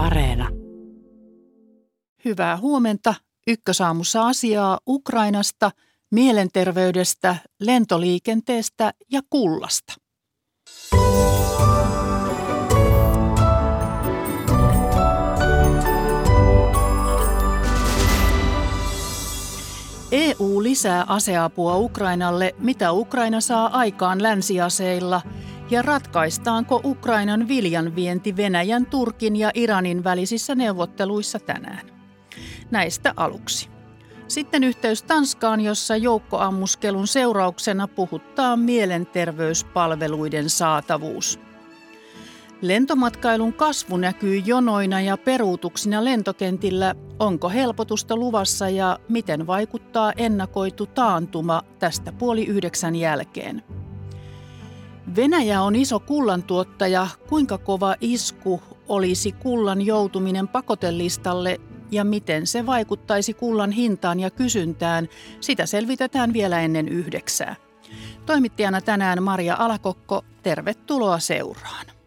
Areena. Hyvää huomenta. Ykkösaamussa asiaa Ukrainasta, mielenterveydestä, lentoliikenteestä ja kullasta. EU lisää aseapua Ukrainalle, mitä Ukraina saa aikaan länsiaseilla, ja ratkaistaanko Ukrainan viljanvienti Venäjän, Turkin ja Iranin välisissä neuvotteluissa tänään. Näistä aluksi. Sitten yhteys Tanskaan, jossa joukkoammuskelun seurauksena puhuttaa mielenterveyspalveluiden saatavuus – Lentomatkailun kasvu näkyy jonoina ja peruutuksina lentokentillä. Onko helpotusta luvassa ja miten vaikuttaa ennakoitu taantuma tästä puoli yhdeksän jälkeen? Venäjä on iso kullantuottaja. Kuinka kova isku olisi kullan joutuminen pakotelistalle ja miten se vaikuttaisi kullan hintaan ja kysyntään, sitä selvitetään vielä ennen yhdeksää. Toimittajana tänään Maria Alakokko, tervetuloa seuraan.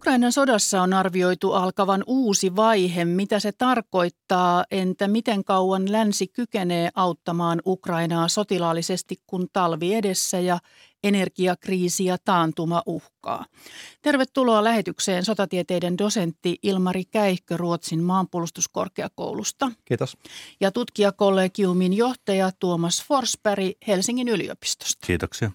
Ukrainan sodassa on arvioitu alkavan uusi vaihe. Mitä se tarkoittaa? Entä miten kauan länsi kykenee auttamaan Ukrainaa sotilaallisesti, kun talvi edessä ja energiakriisi ja taantuma uhkaa? Tervetuloa lähetykseen sotatieteiden dosentti Ilmari Käihkö Ruotsin maanpuolustuskorkeakoulusta. Kiitos. Ja tutkijakollegiumin johtaja Tuomas Forsberg Helsingin yliopistosta. Kiitoksia.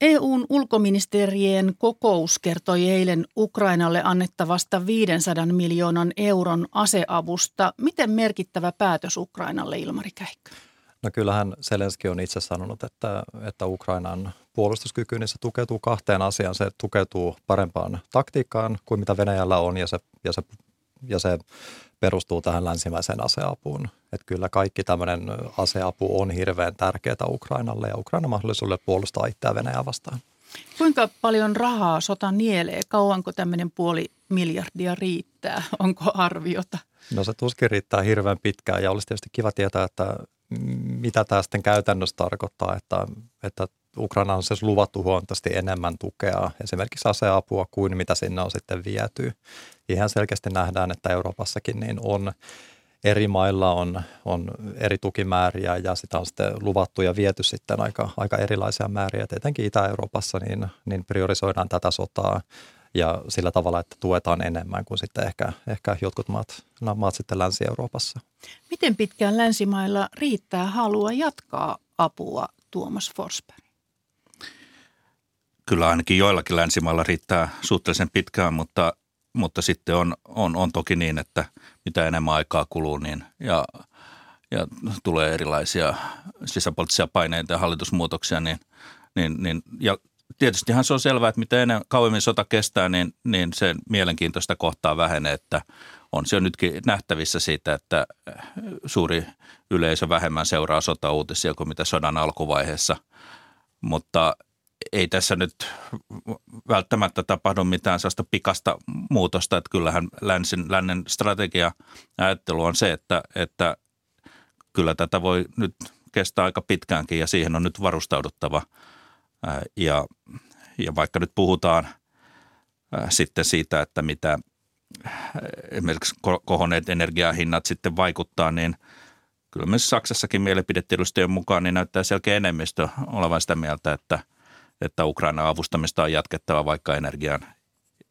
EUn ulkoministerien kokous kertoi eilen Ukrainalle annettavasta 500 miljoonan euron aseavusta. Miten merkittävä päätös Ukrainalle, Ilmari Käikkö? No kyllähän Zelenski on itse sanonut, että, että Ukrainan puolustuskyky niin se tukeutuu kahteen asiaan. Se tukeutuu parempaan taktiikkaan kuin mitä Venäjällä on ja se, ja se, ja se perustuu tähän länsimäiseen aseapuun. Että kyllä kaikki tämmöinen aseapu on hirveän tärkeää Ukrainalle ja Ukrainan mahdollisuudelle puolustaa itseään Venäjää vastaan. Kuinka paljon rahaa sota nielee? Kauanko tämmöinen puoli miljardia riittää? Onko arviota? No se tuskin riittää hirveän pitkään ja olisi tietysti kiva tietää, että mitä tämä sitten käytännössä tarkoittaa, että, että Ukraina on siis luvattu huomattavasti enemmän tukea, esimerkiksi aseapua kuin mitä sinne on sitten viety. Ihan selkeästi nähdään, että Euroopassakin niin on eri mailla on, on eri tukimääriä ja sitä on sitten luvattu ja viety sitten aika, aika erilaisia määriä. Tietenkin Itä-Euroopassa niin, niin priorisoidaan tätä sotaa ja sillä tavalla, että tuetaan enemmän kuin sitten ehkä, ehkä jotkut maat, maat sitten Länsi-Euroopassa. Miten pitkään länsimailla riittää halua jatkaa apua, Tuomas Forsberg? Kyllä ainakin joillakin länsimailla riittää suhteellisen pitkään, mutta, mutta sitten on, on, on toki niin, että mitä enemmän aikaa kuluu niin, ja, ja tulee erilaisia sisäpoliittisia paineita ja hallitusmuutoksia, niin, niin, niin ja tietystihan se on selvää, että mitä enemmän kauemmin sota kestää, niin, niin sen mielenkiintoista kohtaa vähenee, että on se jo nytkin nähtävissä siitä, että suuri yleisö vähemmän seuraa sota-uutisia kuin mitä sodan alkuvaiheessa. Mutta ei tässä nyt välttämättä tapahdu mitään sellaista pikasta muutosta, että kyllähän länsin, lännen strategia ajattelu on se, että, että kyllä tätä voi nyt kestää aika pitkäänkin ja siihen on nyt varustauduttava. Ja, ja vaikka nyt puhutaan sitten siitä, että mitä esimerkiksi kohonneet energiahinnat sitten vaikuttaa, niin kyllä myös Saksassakin mielipidetiedustojen mukaan niin näyttää selkeä enemmistö olevan sitä mieltä, että – että Ukraina avustamista on jatkettava, vaikka energian,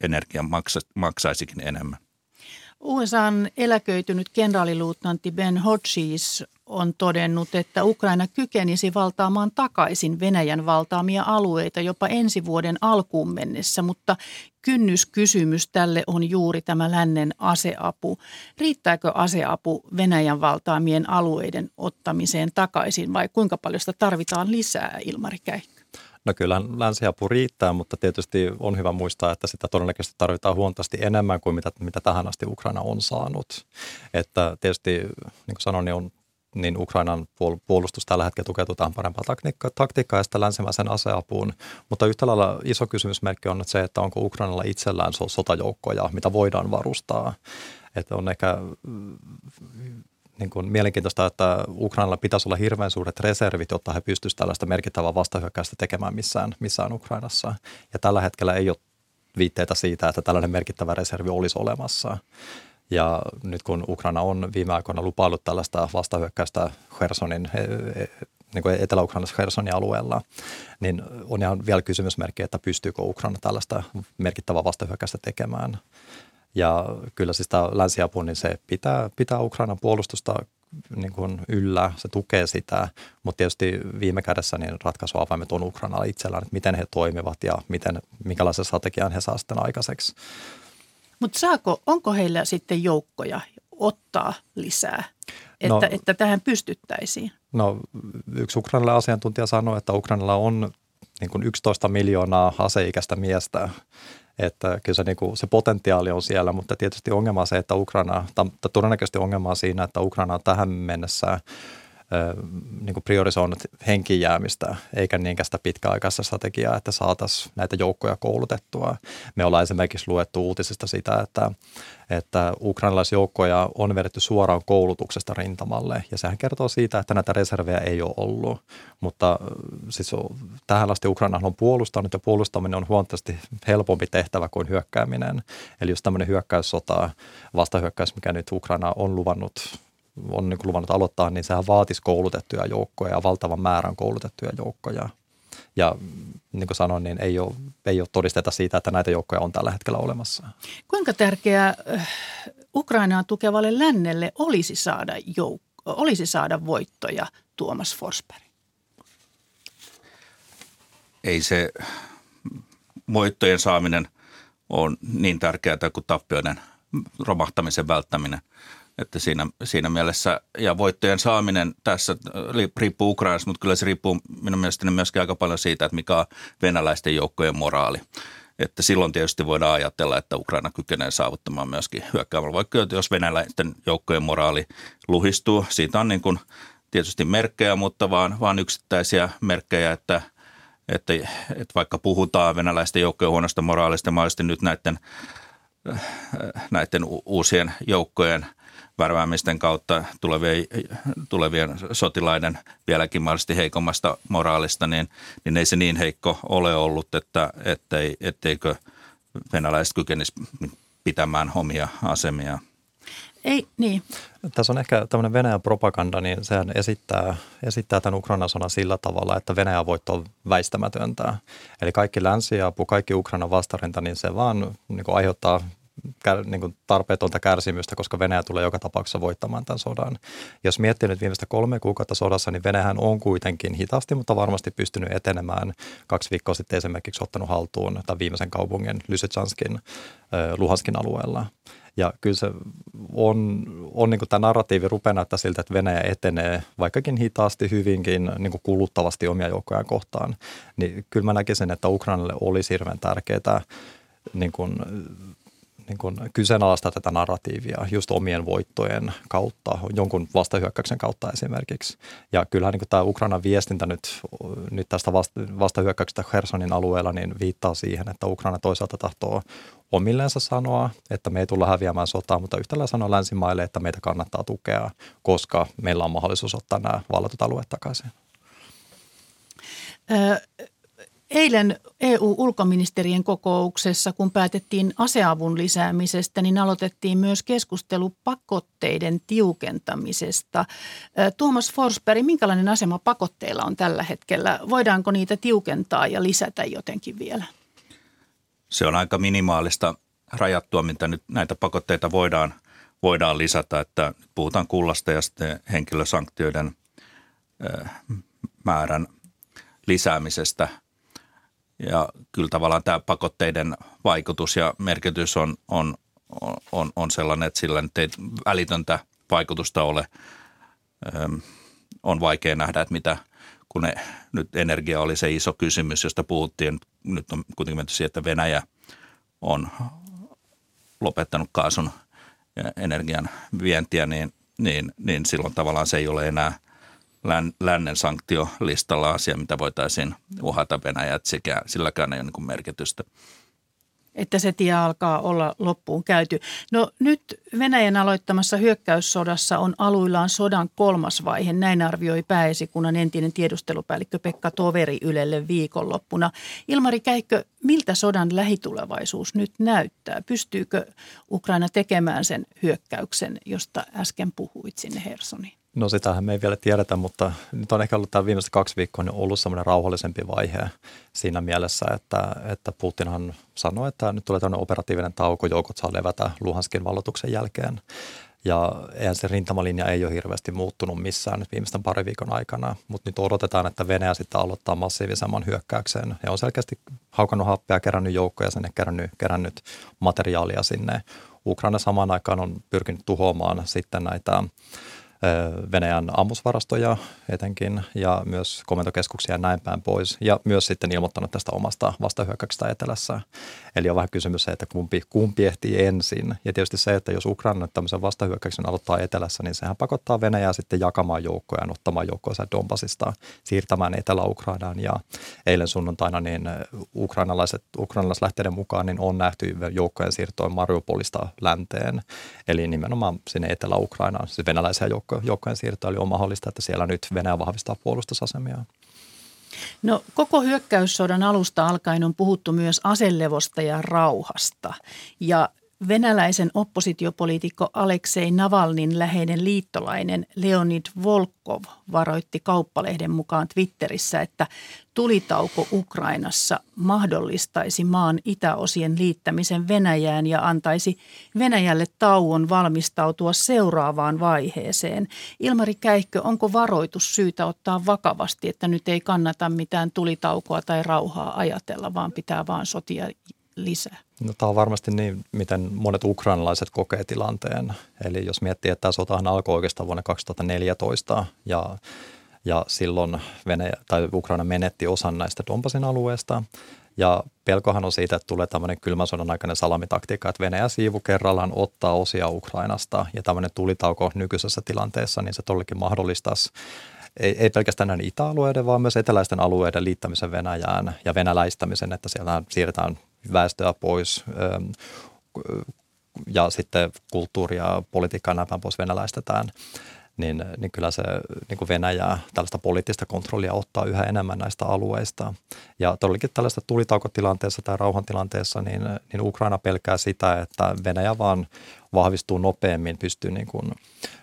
energian maksa, maksaisikin enemmän. USAn eläköitynyt kenraaliluutnantti Ben Hodges on todennut, että Ukraina kykenisi valtaamaan takaisin Venäjän valtaamia alueita jopa ensi vuoden alkuun mennessä, mutta kynnyskysymys tälle on juuri tämä lännen aseapu. Riittääkö aseapu Venäjän valtaamien alueiden ottamiseen takaisin vai kuinka paljon sitä tarvitaan lisää, Ilmari Käikkö? No kyllä länsiapu riittää, mutta tietysti on hyvä muistaa, että sitä todennäköisesti tarvitaan huomattavasti enemmän kuin mitä, mitä tähän asti Ukraina on saanut. Että tietysti, niin kuin sanoin, niin on niin Ukrainan puolustus tällä hetkellä tukeutuu tähän parempaan taktiikkaan, taktiikkaan ja sitä länsimäisen aseapuun. Mutta yhtä lailla iso kysymysmerkki on se, että onko Ukrainalla itsellään sotajoukkoja, mitä voidaan varustaa. Että on ehkä niin kuin mielenkiintoista, että Ukrainalla pitäisi olla hirveän suuret reservit, jotta he pystyisivät tällaista merkittävää vastahyökkäystä tekemään missään, missään Ukrainassa. Ja tällä hetkellä ei ole viitteitä siitä, että tällainen merkittävä reservi olisi olemassa. Ja nyt kun Ukraina on viime aikoina lupaillut tällaista vastahyökkäystä Hersonin, e, e, niin kuin Etelä-Ukrainassa Hersonin alueella, niin on ihan vielä kysymysmerkki, että pystyykö Ukraina tällaista merkittävää vastahyökkäystä tekemään. Ja kyllä siis tämä länsiapu, niin se pitää, pitää Ukrainan puolustusta niin kuin yllä, se tukee sitä, mutta tietysti viime kädessä niin ratkaisuavaimet on Ukrainalla itsellään, että miten he toimivat ja miten, minkälaisen strategian he saavat sitten aikaiseksi. Mutta saako, onko heillä sitten joukkoja ottaa lisää, että, no, että tähän pystyttäisiin? No yksi ukrainalainen asiantuntija sanoi, että Ukrainalla on niin kuin 11 miljoonaa aseikäistä miestä, että kyllä se, niin kuin, se potentiaali on siellä, mutta tietysti ongelma on se, että Ukraina, tai todennäköisesti ongelma on siinä, että Ukraina on tähän mennessä niin kuin priorisoinut henkiin jäämistä, eikä niinkään sitä pitkäaikaista strategiaa, että saataisiin näitä joukkoja koulutettua. Me ollaan esimerkiksi luettu uutisista sitä, että, että ukrainalaisjoukkoja on vedetty suoraan koulutuksesta rintamalle, ja sehän kertoo siitä, että näitä reservejä ei ole ollut. Mutta siis tähän asti Ukraina on puolustanut, ja puolustaminen on huomattavasti helpompi tehtävä kuin hyökkääminen. Eli jos tämmöinen hyökkäyssota, vastahyökkäys, mikä nyt Ukraina on luvannut on niin luvannut aloittaa, niin sehän vaatisi koulutettuja joukkoja ja valtavan määrän koulutettuja joukkoja. Ja niin kuin sanoin, niin ei ole, ei ole todisteta siitä, että näitä joukkoja on tällä hetkellä olemassa. Kuinka tärkeää äh, Ukrainaa tukevalle lännelle olisi saada, jouk- olisi saada voittoja, Tuomas Forsberg? Ei se voittojen saaminen on niin tärkeää kuin tappioiden romahtamisen välttäminen – että siinä, siinä mielessä, ja voittojen saaminen tässä riippuu Ukrainasta, mutta kyllä se riippuu minun mielestäni myöskin aika paljon siitä, että mikä on venäläisten joukkojen moraali. Että silloin tietysti voidaan ajatella, että Ukraina kykenee saavuttamaan myöskin hyökkäämällä. Vaikka jos venäläisten joukkojen moraali luhistuu, siitä on niin kuin tietysti merkkejä, mutta vaan, vaan yksittäisiä merkkejä, että, että, että vaikka puhutaan venäläisten joukkojen huonosta moraalista, mahdollisesti nyt näiden, näiden uusien joukkojen – värväämisten kautta tulevien, tulevien sotilaiden vieläkin mahdollisesti heikommasta moraalista, niin, niin ei se niin heikko ole ollut, että ettei, etteikö venäläiset kykenisi pitämään omia asemia. Ei, niin. Tässä on ehkä tämmöinen Venäjän propaganda, niin sehän esittää, esittää tämän Ukrainan sodan sillä tavalla, että Venäjän voitto on väistämätöntä. Eli kaikki länsiapu, kaikki Ukrainan vastarinta, niin se vaan niin aiheuttaa kär, niin kuin tarpeetonta kärsimystä, koska Venäjä tulee joka tapauksessa voittamaan tämän sodan. Jos miettii nyt viimeistä kolme kuukautta sodassa, niin Venäjähän on kuitenkin hitaasti, mutta varmasti pystynyt etenemään. Kaksi viikkoa sitten esimerkiksi ottanut haltuun tämän viimeisen kaupungin Lysychanskin, Luhanskin alueella. Ja kyllä se on, on niin kuin tämä narratiivi rupeaa näyttää siltä, että Venäjä etenee vaikkakin hitaasti, hyvinkin niin kuin kuluttavasti omia joukkojaan kohtaan. Niin kyllä mä näkisin, että Ukrainalle olisi hirveän tärkeää niin kuin niin kuin kyseenalaistaa tätä narratiivia just omien voittojen kautta, jonkun vastahyökkäyksen kautta esimerkiksi. Ja kyllähän niin kuin tämä Ukrainan viestintä nyt, nyt tästä vastahyökkäyksestä Hersonin alueella niin viittaa siihen, että Ukraina toisaalta tahtoo omilleensa sanoa, että me ei tulla häviämään sotaa, mutta yhtä lailla sanoa länsimaille, että meitä kannattaa tukea, koska meillä on mahdollisuus ottaa nämä vallatut alueet takaisin. Eilen EU-ulkoministerien kokouksessa, kun päätettiin aseavun lisäämisestä, niin aloitettiin myös keskustelu pakotteiden tiukentamisesta. Tuomas Forsberg, minkälainen asema pakotteilla on tällä hetkellä? Voidaanko niitä tiukentaa ja lisätä jotenkin vielä? Se on aika minimaalista rajattua, mitä nyt näitä pakotteita voidaan, voidaan lisätä. Että puhutaan kullasta ja sitten henkilösanktioiden määrän lisäämisestä – ja kyllä tavallaan tämä pakotteiden vaikutus ja merkitys on, on, on, on sellainen, että sillä nyt ei välitöntä vaikutusta ole. Öm, on vaikea nähdä, että mitä, kun ne, nyt energia oli se iso kysymys, josta puhuttiin. Nyt on kuitenkin menty siihen, että Venäjä on lopettanut kaasun energian vientiä, niin, niin, niin silloin tavallaan se ei ole enää – lännen sanktiolistalla asia, mitä voitaisiin uhata Venäjät sekä silläkään ei ole niin merkitystä. että se tie alkaa olla loppuun käyty. No nyt Venäjän aloittamassa hyökkäyssodassa on aluillaan sodan kolmas vaihe, näin arvioi pääesikunnan entinen tiedustelupäällikkö Pekka Toveri Ylelle viikonloppuna. Ilmari Käikkö, miltä sodan lähitulevaisuus nyt näyttää? Pystyykö Ukraina tekemään sen hyökkäyksen, josta äsken puhuit sinne Hersoniin? No sitähän me ei vielä tiedetä, mutta nyt on ehkä ollut tämä viimeiset kaksi viikkoa niin ollut semmoinen rauhallisempi vaihe siinä mielessä, että, että Putinhan sanoi, että nyt tulee tämmöinen operatiivinen tauko, joukot saa levätä Luhanskin vallotuksen jälkeen. Ja eihän se rintamalinja ei ole hirveästi muuttunut missään nyt viimeisten pari viikon aikana, mutta nyt odotetaan, että Venäjä sitten aloittaa massiivisemman hyökkäyksen. Ja on selkeästi haukannut happea, kerännyt joukkoja sinne, kerännyt, kerännyt materiaalia sinne. Ukraina samaan aikaan on pyrkinyt tuhoamaan sitten näitä Venäjän ammusvarastoja etenkin ja myös komentokeskuksia ja näin päin pois. Ja myös sitten ilmoittanut tästä omasta vastahyökkäyksestä etelässä. Eli on vähän kysymys se, että kumpi, kumpi ehtii ensin. Ja tietysti se, että jos Ukraina tämmöisen vastahyökkäyksen aloittaa etelässä, niin sehän pakottaa Venäjää sitten jakamaan joukkoja ja ottamaan joukkoja Donbasista, siirtämään Etelä-Ukrainaan. Ja eilen sunnuntaina niin ukrainalaiset, ukrainalaislähteiden mukaan niin on nähty joukkojen siirtoa Mariupolista länteen, eli nimenomaan sinne Etelä-Ukrainaan, siis venäläisiä joukkoja joukko, joukkojen siirto, eli on mahdollista, että siellä nyt Venäjä vahvistaa puolustusasemia. No koko hyökkäyssodan alusta alkaen on puhuttu myös aselevosta ja rauhasta. Ja venäläisen oppositiopoliitikko Aleksei Navalnin läheinen liittolainen Leonid Volkov varoitti kauppalehden mukaan Twitterissä, että tulitauko Ukrainassa mahdollistaisi maan itäosien liittämisen Venäjään ja antaisi Venäjälle tauon valmistautua seuraavaan vaiheeseen. Ilmari Käikkö, onko varoitus syytä ottaa vakavasti, että nyt ei kannata mitään tulitaukoa tai rauhaa ajatella, vaan pitää vaan sotia lisää? No, tämä on varmasti niin, miten monet ukrainalaiset kokee tilanteen. Eli jos miettii, että tämä sotahan alkoi oikeastaan vuonna 2014 ja, ja silloin Venäjä, tai Ukraina menetti osan näistä Donbasin alueesta. Ja pelkohan on siitä, että tulee tämmöinen kylmän sodan aikainen salamitaktiikka, että Venäjä siivu kerrallaan ottaa osia Ukrainasta ja tämmöinen tulitauko nykyisessä tilanteessa, niin se todellakin mahdollistaisi ei, ei pelkästään näiden itäalueiden, vaan myös eteläisten alueiden liittämisen Venäjään ja venäläistämisen, että siellä siirretään väestöä pois ja sitten kulttuuria ja politiikkaa näin pois venäläistetään, niin, niin kyllä se niin kuin Venäjä tällaista poliittista kontrollia ottaa yhä enemmän näistä alueista. Ja todellakin tällaista tulitaukotilanteessa tai rauhantilanteessa, niin, niin Ukraina pelkää sitä, että Venäjä vaan vahvistuu nopeammin, pystyy niin kuin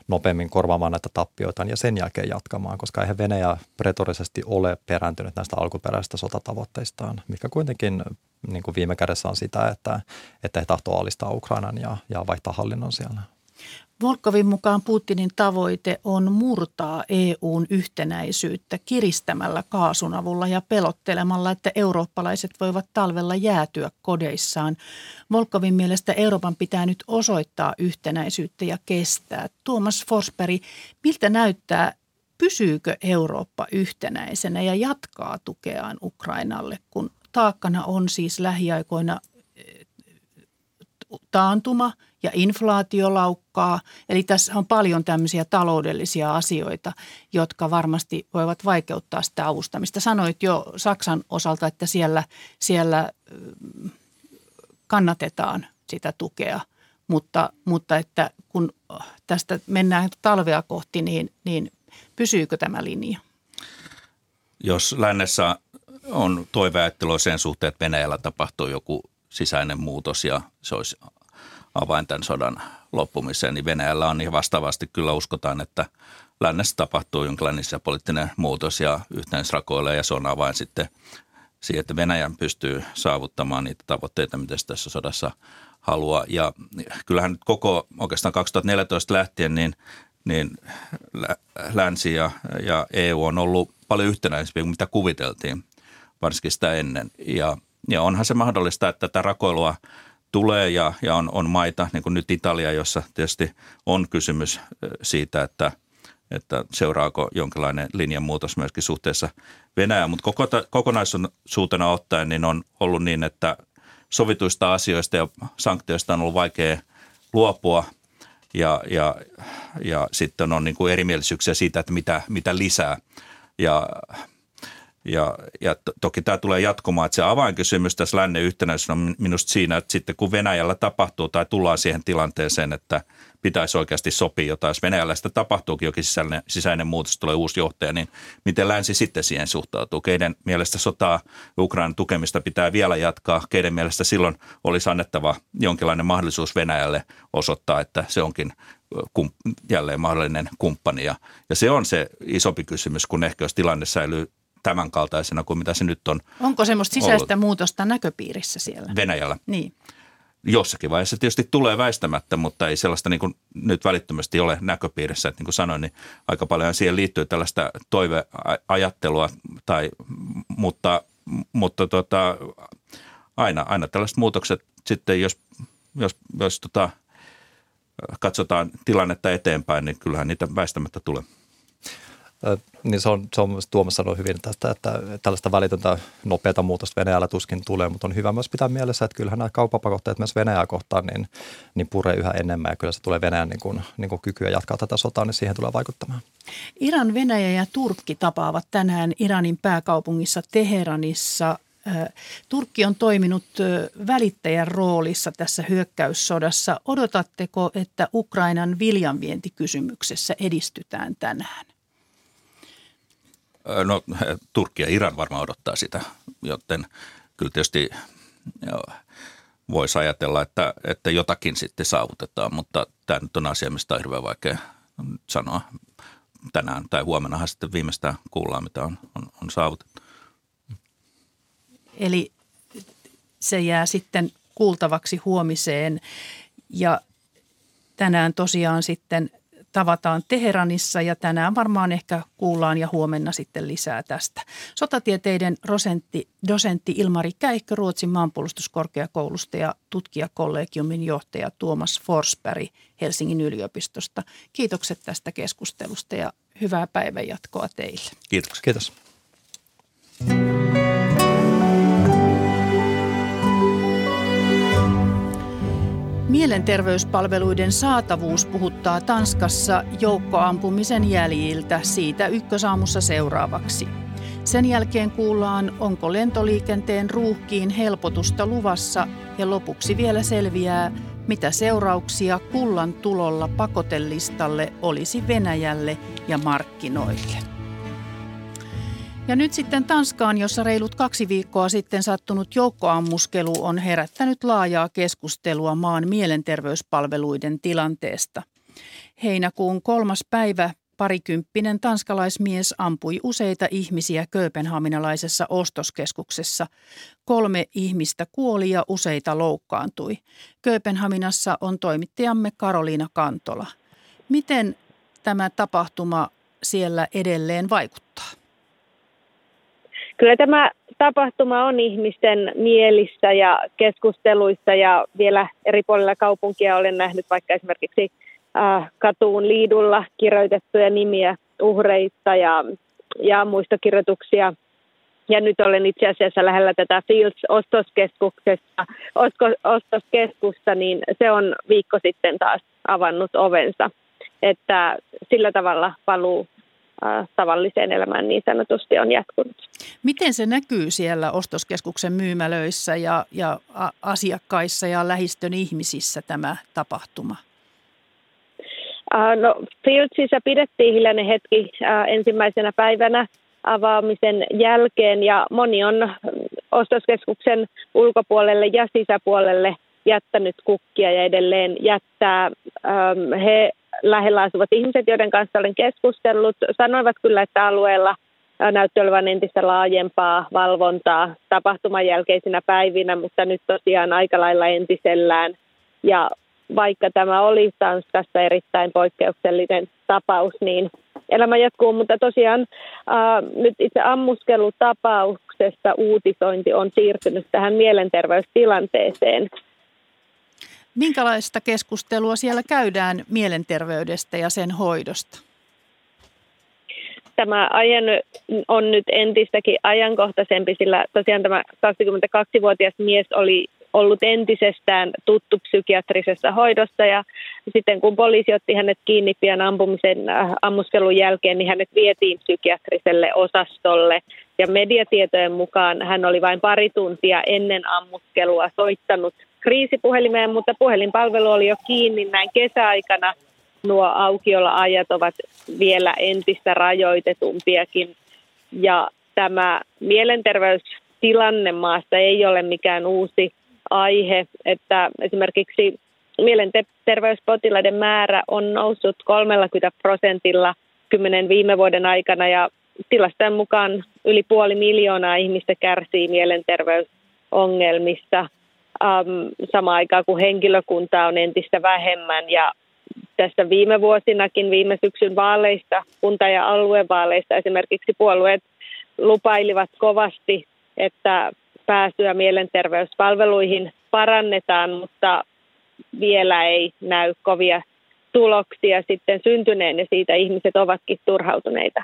nopeammin korvaamaan näitä tappioita ja sen jälkeen jatkamaan, koska eihän Venäjä retorisesti ole perääntynyt näistä alkuperäisistä sotatavoitteistaan, mikä kuitenkin niin kuin viime kädessä on sitä, että, että he tahtoo alistaa Ukrainan ja, ja vaihtaa hallinnon siellä. Volkovin mukaan Putinin tavoite on murtaa EUn yhtenäisyyttä kiristämällä kaasun avulla ja pelottelemalla, että eurooppalaiset voivat talvella jäätyä kodeissaan. Volkovin mielestä Euroopan pitää nyt osoittaa yhtenäisyyttä ja kestää. Tuomas Forsberg, miltä näyttää, pysyykö Eurooppa yhtenäisenä ja jatkaa tukeaan Ukrainalle, kun taakkana on siis lähiaikoina eh, taantuma ja inflaatio laukkaa. Eli tässä on paljon tämmöisiä taloudellisia asioita, jotka varmasti voivat vaikeuttaa sitä avustamista. Sanoit jo Saksan osalta, että siellä, siellä kannatetaan sitä tukea, mutta, mutta että kun tästä mennään talvea kohti, niin, niin pysyykö tämä linja? Jos lännessä on toiveajattelua sen suhteen, että Venäjällä tapahtuu joku sisäinen muutos ja se olisi avain tämän sodan loppumiseen, niin Venäjällä on niin vastaavasti kyllä uskotaan, että lännessä tapahtuu jonkinlainen poliittinen muutos ja yhteisrakoilee ja se on avain sitten siihen, että Venäjän pystyy saavuttamaan niitä tavoitteita, mitä se tässä sodassa haluaa. Ja kyllähän nyt koko oikeastaan 2014 lähtien niin, niin länsi ja, ja EU on ollut paljon yhtenäisempi kuin mitä kuviteltiin varsinkin sitä ennen. Ja, ja onhan se mahdollista, että tätä rakoilua tulee ja, ja on, on maita, niin kuin nyt Italia, jossa tietysti on kysymys siitä, että, että seuraako jonkinlainen linjanmuutos myöskin suhteessa Venäjään. Mutta koko, kokonaisuutena ottaen niin on ollut niin, että sovituista asioista ja sanktioista on ollut vaikea luopua ja, ja, ja sitten on niin kuin erimielisyyksiä siitä, että mitä, mitä lisää. Ja ja, ja to, toki tämä tulee jatkumaan, että se avainkysymys tässä lännen yhtenäisyydessä on minusta siinä, että sitten kun Venäjällä tapahtuu tai tullaan siihen tilanteeseen, että pitäisi oikeasti sopia jotain, jos Venäjällä sitä tapahtuukin jokin sisäinen, sisäinen muutos, tulee uusi johtaja, niin miten länsi sitten siihen suhtautuu? Keiden mielestä sotaa Ukrainan tukemista pitää vielä jatkaa? Keiden mielestä silloin olisi annettava jonkinlainen mahdollisuus Venäjälle osoittaa, että se onkin kum, jälleen mahdollinen kumppani. Ja, ja se on se isompi kysymys, kun ehkä jos tilanne säilyy tämän kaltaisena kuin mitä se nyt on Onko semmoista sisäistä ollut. muutosta näköpiirissä siellä? Venäjällä. Niin. Jossakin vaiheessa tietysti tulee väistämättä, mutta ei sellaista niin kuin nyt välittömästi ole näköpiirissä. Että niin kuin sanoin, niin aika paljon siihen liittyy tällaista toiveajattelua, tai, mutta, mutta tota, aina, aina tällaiset muutokset sitten, jos, jos, jos tota, katsotaan tilannetta eteenpäin, niin kyllähän niitä väistämättä tulee. Niin se on, se on Tuomas sanoi hyvin tästä, että tällaista välitöntä nopeata muutosta Venäjällä tuskin tulee, mutta on hyvä myös pitää mielessä, että kyllähän nämä kauppapakotteet myös Venäjää kohtaan niin, niin puree yhä enemmän ja kyllä se tulee Venäjän niin kuin, niin kuin kykyä jatkaa tätä sotaa, niin siihen tulee vaikuttamaan. Iran, Venäjä ja Turkki tapaavat tänään Iranin pääkaupungissa Teheranissa Turkki on toiminut välittäjän roolissa tässä hyökkäyssodassa. Odotatteko, että Ukrainan viljanvientikysymyksessä edistytään tänään? No Turkki ja Iran varmaan odottaa sitä, joten kyllä tietysti voisi ajatella, että, että jotakin sitten saavutetaan, mutta tämä nyt on asia, mistä on hirveän vaikea sanoa tänään tai huomennahan sitten viimeistään kuullaan, mitä on, on, on saavutettu. Eli se jää sitten kuultavaksi huomiseen ja tänään tosiaan sitten tavataan Teheranissa ja tänään varmaan ehkä kuullaan ja huomenna sitten lisää tästä. Sotatieteiden dosentti, dosentti Ilmari Käikkö Ruotsin maanpuolustuskorkeakoulusta ja tutkijakollegiumin johtaja Tuomas Forsberg Helsingin yliopistosta. Kiitokset tästä keskustelusta ja hyvää päivänjatkoa teille. Kiitos. Kiitos. Mielenterveyspalveluiden saatavuus puhuttaa Tanskassa joukkoampumisen jäljiltä siitä ykkösaamussa seuraavaksi. Sen jälkeen kuullaan, onko lentoliikenteen ruuhkiin helpotusta luvassa ja lopuksi vielä selviää, mitä seurauksia kullan tulolla pakotelistalle olisi Venäjälle ja markkinoille. Ja nyt sitten Tanskaan, jossa reilut kaksi viikkoa sitten sattunut joukkoammuskelu on herättänyt laajaa keskustelua maan mielenterveyspalveluiden tilanteesta. Heinäkuun kolmas päivä parikymppinen tanskalaismies ampui useita ihmisiä kööpenhaminalaisessa ostoskeskuksessa. Kolme ihmistä kuoli ja useita loukkaantui. Kööpenhaminassa on toimittajamme Karoliina Kantola. Miten tämä tapahtuma siellä edelleen vaikuttaa? Kyllä tämä tapahtuma on ihmisten mielissä ja keskusteluissa ja vielä eri puolilla kaupunkia olen nähnyt vaikka esimerkiksi äh, katuun liidulla kirjoitettuja nimiä uhreista ja, ja muistokirjoituksia. Ja nyt olen itse asiassa lähellä tätä Fields-ostoskeskuksesta, ostoskeskusta, niin se on viikko sitten taas avannut ovensa. Että sillä tavalla paluu tavalliseen elämään niin sanotusti on jatkunut. Miten se näkyy siellä ostoskeskuksen myymälöissä ja, ja asiakkaissa ja lähistön ihmisissä tämä tapahtuma? No, Fieldsissa pidettiin hiljainen hetki ensimmäisenä päivänä avaamisen jälkeen ja moni on ostoskeskuksen ulkopuolelle ja sisäpuolelle jättänyt kukkia ja edelleen jättää. He lähellä asuvat ihmiset, joiden kanssa olen keskustellut, sanoivat kyllä, että alueella näytti olevan entistä laajempaa valvontaa tapahtuman jälkeisinä päivinä, mutta nyt tosiaan aika lailla entisellään. Ja vaikka tämä oli Tanskassa erittäin poikkeuksellinen tapaus, niin elämä jatkuu, mutta tosiaan ää, nyt itse ammuskelutapauksesta uutisointi on siirtynyt tähän mielenterveystilanteeseen. Minkälaista keskustelua siellä käydään mielenterveydestä ja sen hoidosta? Tämä aihe on nyt entistäkin ajankohtaisempi, sillä tosiaan tämä 22-vuotias mies oli ollut entisestään tuttu psykiatrisessa hoidossa ja sitten kun poliisi otti hänet kiinni pian ampumisen äh, ammuskelun jälkeen, niin hänet vietiin psykiatriselle osastolle Ja mediatietojen mukaan hän oli vain pari tuntia ennen ammutkelua soittanut kriisipuhelimeen, mutta puhelinpalvelu oli jo kiinni näin kesäaikana. Nuo aukioloajat ovat vielä entistä rajoitetumpiakin. Ja tämä mielenterveystilanne maassa ei ole mikään uusi aihe, että esimerkiksi mielenterveyspotilaiden määrä on noussut 30 prosentilla kymmenen viime vuoden aikana ja tilastojen mukaan yli puoli miljoonaa ihmistä kärsii mielenterveysongelmista um, samaan aikaan kuin henkilökuntaa on entistä vähemmän ja tässä viime vuosinakin, viime syksyn vaaleista, kunta- ja aluevaaleista esimerkiksi puolueet lupailivat kovasti, että pääsyä mielenterveyspalveluihin parannetaan, mutta vielä ei näy kovia tuloksia sitten syntyneen ja siitä ihmiset ovatkin turhautuneita.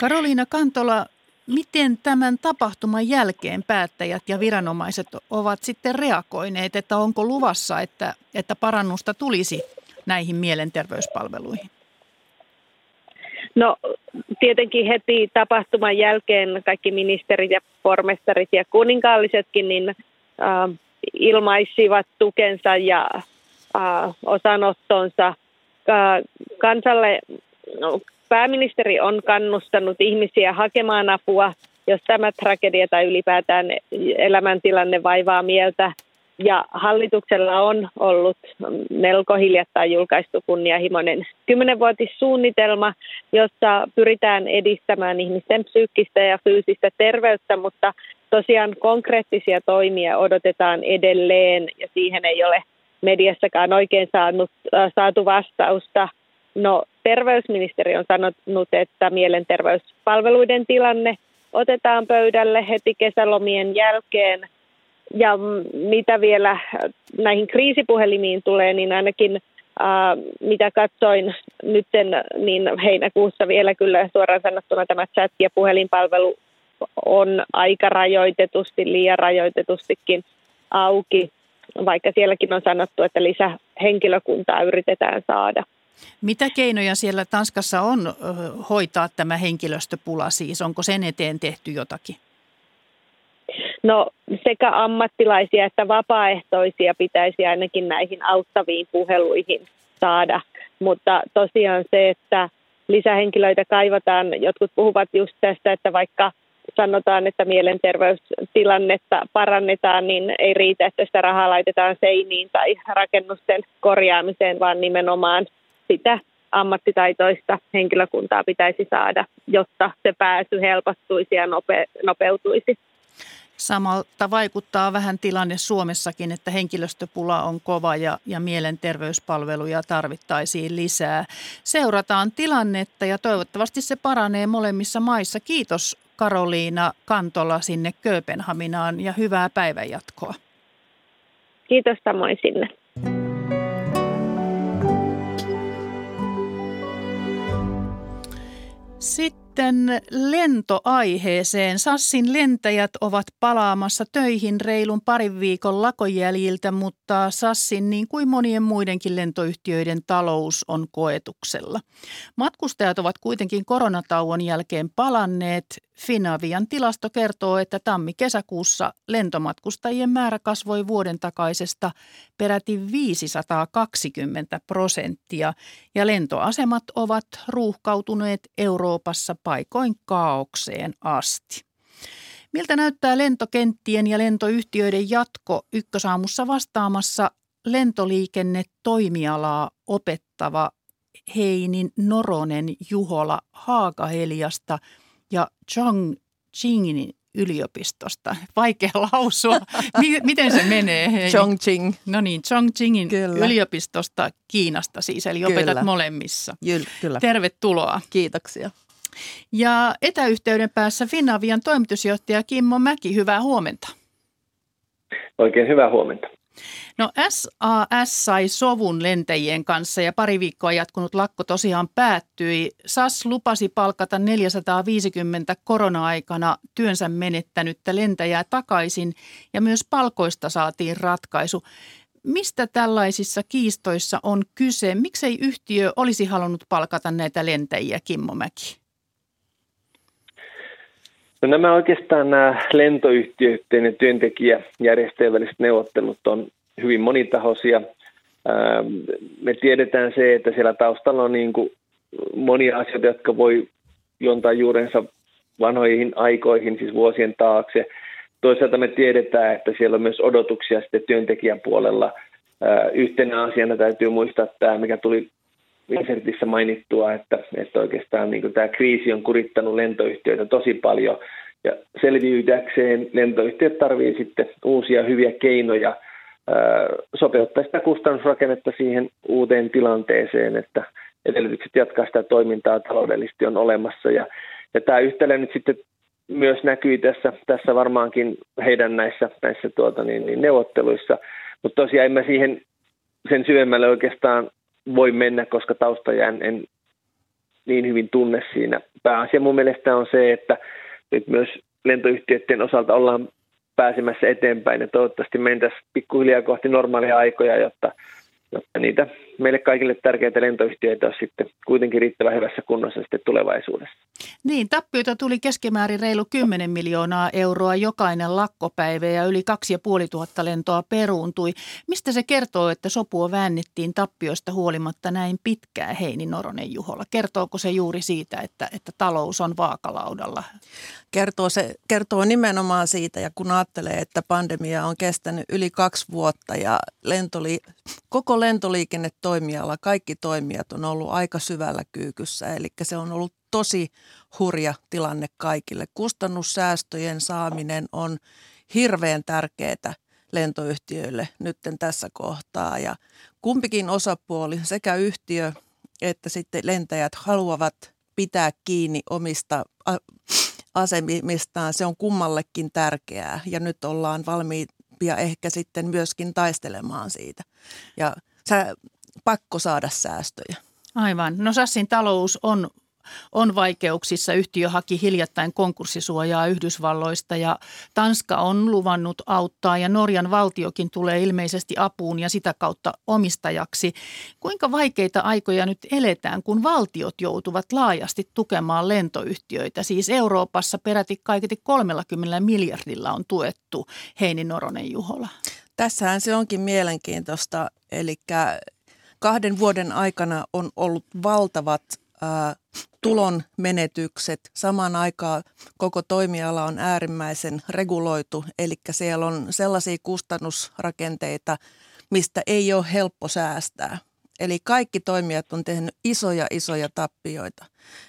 Karoliina Kantola, miten tämän tapahtuman jälkeen päättäjät ja viranomaiset ovat sitten reagoineet, että onko luvassa, että, että parannusta tulisi näihin mielenterveyspalveluihin? No tietenkin heti tapahtuman jälkeen kaikki ministerit ja pormestarit ja kuninkaallisetkin niin, äh, ilmaisivat tukensa ja äh, osanottonsa äh, kansalle. No, pääministeri on kannustanut ihmisiä hakemaan apua, jos tämä tragedia tai ylipäätään elämäntilanne vaivaa mieltä ja hallituksella on ollut melko hiljattain julkaistu kunnianhimoinen kymmenenvuotissuunnitelma, jossa pyritään edistämään ihmisten psyykkistä ja fyysistä terveyttä, mutta tosiaan konkreettisia toimia odotetaan edelleen ja siihen ei ole mediassakaan oikein saanut, äh, saatu vastausta. No, terveysministeri on sanonut, että mielenterveyspalveluiden tilanne otetaan pöydälle heti kesälomien jälkeen – ja mitä vielä näihin kriisipuhelimiin tulee, niin ainakin ää, mitä katsoin nyt, niin heinäkuussa vielä kyllä suoraan sanottuna tämä chat- ja puhelinpalvelu on aika rajoitetusti, liian rajoitetustikin auki, vaikka sielläkin on sanottu, että lisähenkilökuntaa yritetään saada. Mitä keinoja siellä Tanskassa on hoitaa tämä henkilöstöpula siis? Onko sen eteen tehty jotakin? No sekä ammattilaisia että vapaaehtoisia pitäisi ainakin näihin auttaviin puheluihin saada, mutta tosiaan se, että lisähenkilöitä kaivataan, jotkut puhuvat just tästä, että vaikka sanotaan, että mielenterveystilannetta parannetaan, niin ei riitä, että sitä rahaa laitetaan seiniin tai rakennusten korjaamiseen, vaan nimenomaan sitä ammattitaitoista henkilökuntaa pitäisi saada, jotta se pääsy helpottuisi ja nope, nopeutuisi. Samalta vaikuttaa vähän tilanne Suomessakin, että henkilöstöpula on kova ja, ja mielenterveyspalveluja tarvittaisiin lisää. Seurataan tilannetta ja toivottavasti se paranee molemmissa maissa. Kiitos Karoliina Kantola sinne Kööpenhaminaan ja hyvää päivänjatkoa. Kiitos samoin sinne. Sitten lentoaiheeseen. Sassin lentäjät ovat palaamassa töihin reilun parin viikon lakojäljiltä, mutta Sassin niin kuin monien muidenkin lentoyhtiöiden talous on koetuksella. Matkustajat ovat kuitenkin koronatauon jälkeen palanneet. Finavian tilasto kertoo, että tammi-kesäkuussa lentomatkustajien määrä kasvoi vuoden takaisesta peräti 520 prosenttia ja lentoasemat ovat ruuhkautuneet Euroopassa paikoin kaaukseen asti. Miltä näyttää lentokenttien ja lentoyhtiöiden jatko ykkösaamussa vastaamassa lentoliikennetoimialaa opettava Heinin Noronen Juhola Haakaheliasta ja Chongqingin yliopistosta. Vaikea lausua. Miten se menee? Chongqing. No niin, Chongqingin kyllä. yliopistosta Kiinasta siis, eli opetat kyllä. molemmissa. Kyllä. Tervetuloa. Kiitoksia. Ja etäyhteyden päässä Finavian toimitusjohtaja Kimmo Mäki, hyvää huomenta. Oikein hyvää huomenta. No SAS sai sovun lentäjien kanssa ja pari viikkoa jatkunut lakko tosiaan päättyi. SAS lupasi palkata 450 korona-aikana työnsä menettänyttä lentäjää takaisin ja myös palkoista saatiin ratkaisu. Mistä tällaisissa kiistoissa on kyse? Miksei yhtiö olisi halunnut palkata näitä lentäjiä, Kimmo Mäki? No nämä oikeastaan nämä lentoyhtiöiden ja työntekijäjärjestöjen väliset neuvottelut on hyvin monitahoisia. Me tiedetään se, että siellä taustalla on niin kuin monia asioita, jotka voi juontaa juurensa vanhoihin aikoihin, siis vuosien taakse. Toisaalta me tiedetään, että siellä on myös odotuksia sitten työntekijän puolella. Yhtenä asiana täytyy muistaa tämä, mikä tuli Insertissä mainittua, että, että oikeastaan niin tämä kriisi on kurittanut lentoyhtiöitä tosi paljon. Ja selviytyäkseen lentoyhtiöt tarvitsevat sitten uusia hyviä keinoja sopeuttaa sitä kustannusrakennetta siihen uuteen tilanteeseen, että edellytykset jatkaa sitä toimintaa taloudellisesti on olemassa. Ja, ja tämä yhtälö nyt sitten myös näkyy tässä, tässä varmaankin heidän näissä, näissä tuota, niin, niin neuvotteluissa. Mutta tosiaan en mä siihen sen syvemmälle oikeastaan voi mennä, koska taustoja en, en niin hyvin tunne siinä. Pääasia mun mielestä on se, että nyt myös lentoyhtiöiden osalta ollaan pääsemässä eteenpäin ja toivottavasti mentäisiin pikkuhiljaa kohti normaalia aikoja, jotta jotta niitä meille kaikille tärkeitä lentoyhtiöitä on sitten kuitenkin riittävän hyvässä kunnossa sitten tulevaisuudessa. Niin, tappioita tuli keskimäärin reilu 10 miljoonaa euroa jokainen lakkopäivä ja yli 2500 lentoa peruuntui. Mistä se kertoo, että sopua väännettiin tappioista huolimatta näin pitkään, Heini Noronen Juhola? Kertooko se juuri siitä, että, että talous on vaakalaudalla? Kertoo, se, kertoo nimenomaan siitä ja kun ajattelee, että pandemia on kestänyt yli kaksi vuotta ja lentoli, koko lentoliikennetoimiala, kaikki toimijat on ollut aika syvällä kyykyssä. Eli se on ollut tosi hurja tilanne kaikille. Kustannussäästöjen saaminen on hirveän tärkeää lentoyhtiöille nytten tässä kohtaa. Ja kumpikin osapuoli, sekä yhtiö että sitten lentäjät haluavat pitää kiinni omista asemistaan. Se on kummallekin tärkeää ja nyt ollaan valmiimpia ehkä sitten myöskin taistelemaan siitä. Ja sä, pakko saada säästöjä. Aivan. No Sassin talous on on vaikeuksissa. Yhtiö haki hiljattain konkurssisuojaa Yhdysvalloista ja Tanska on luvannut auttaa ja Norjan valtiokin tulee ilmeisesti apuun ja sitä kautta omistajaksi. Kuinka vaikeita aikoja nyt eletään, kun valtiot joutuvat laajasti tukemaan lentoyhtiöitä? Siis Euroopassa peräti kaiketi 30 miljardilla on tuettu Heini Noronen Juhola. Tässähän se onkin mielenkiintoista, eli kahden vuoden aikana on ollut valtavat tulon menetykset. Samaan aikaan koko toimiala on äärimmäisen reguloitu, eli siellä on sellaisia kustannusrakenteita, mistä ei ole helppo säästää. Eli kaikki toimijat on tehnyt isoja, isoja tappioita.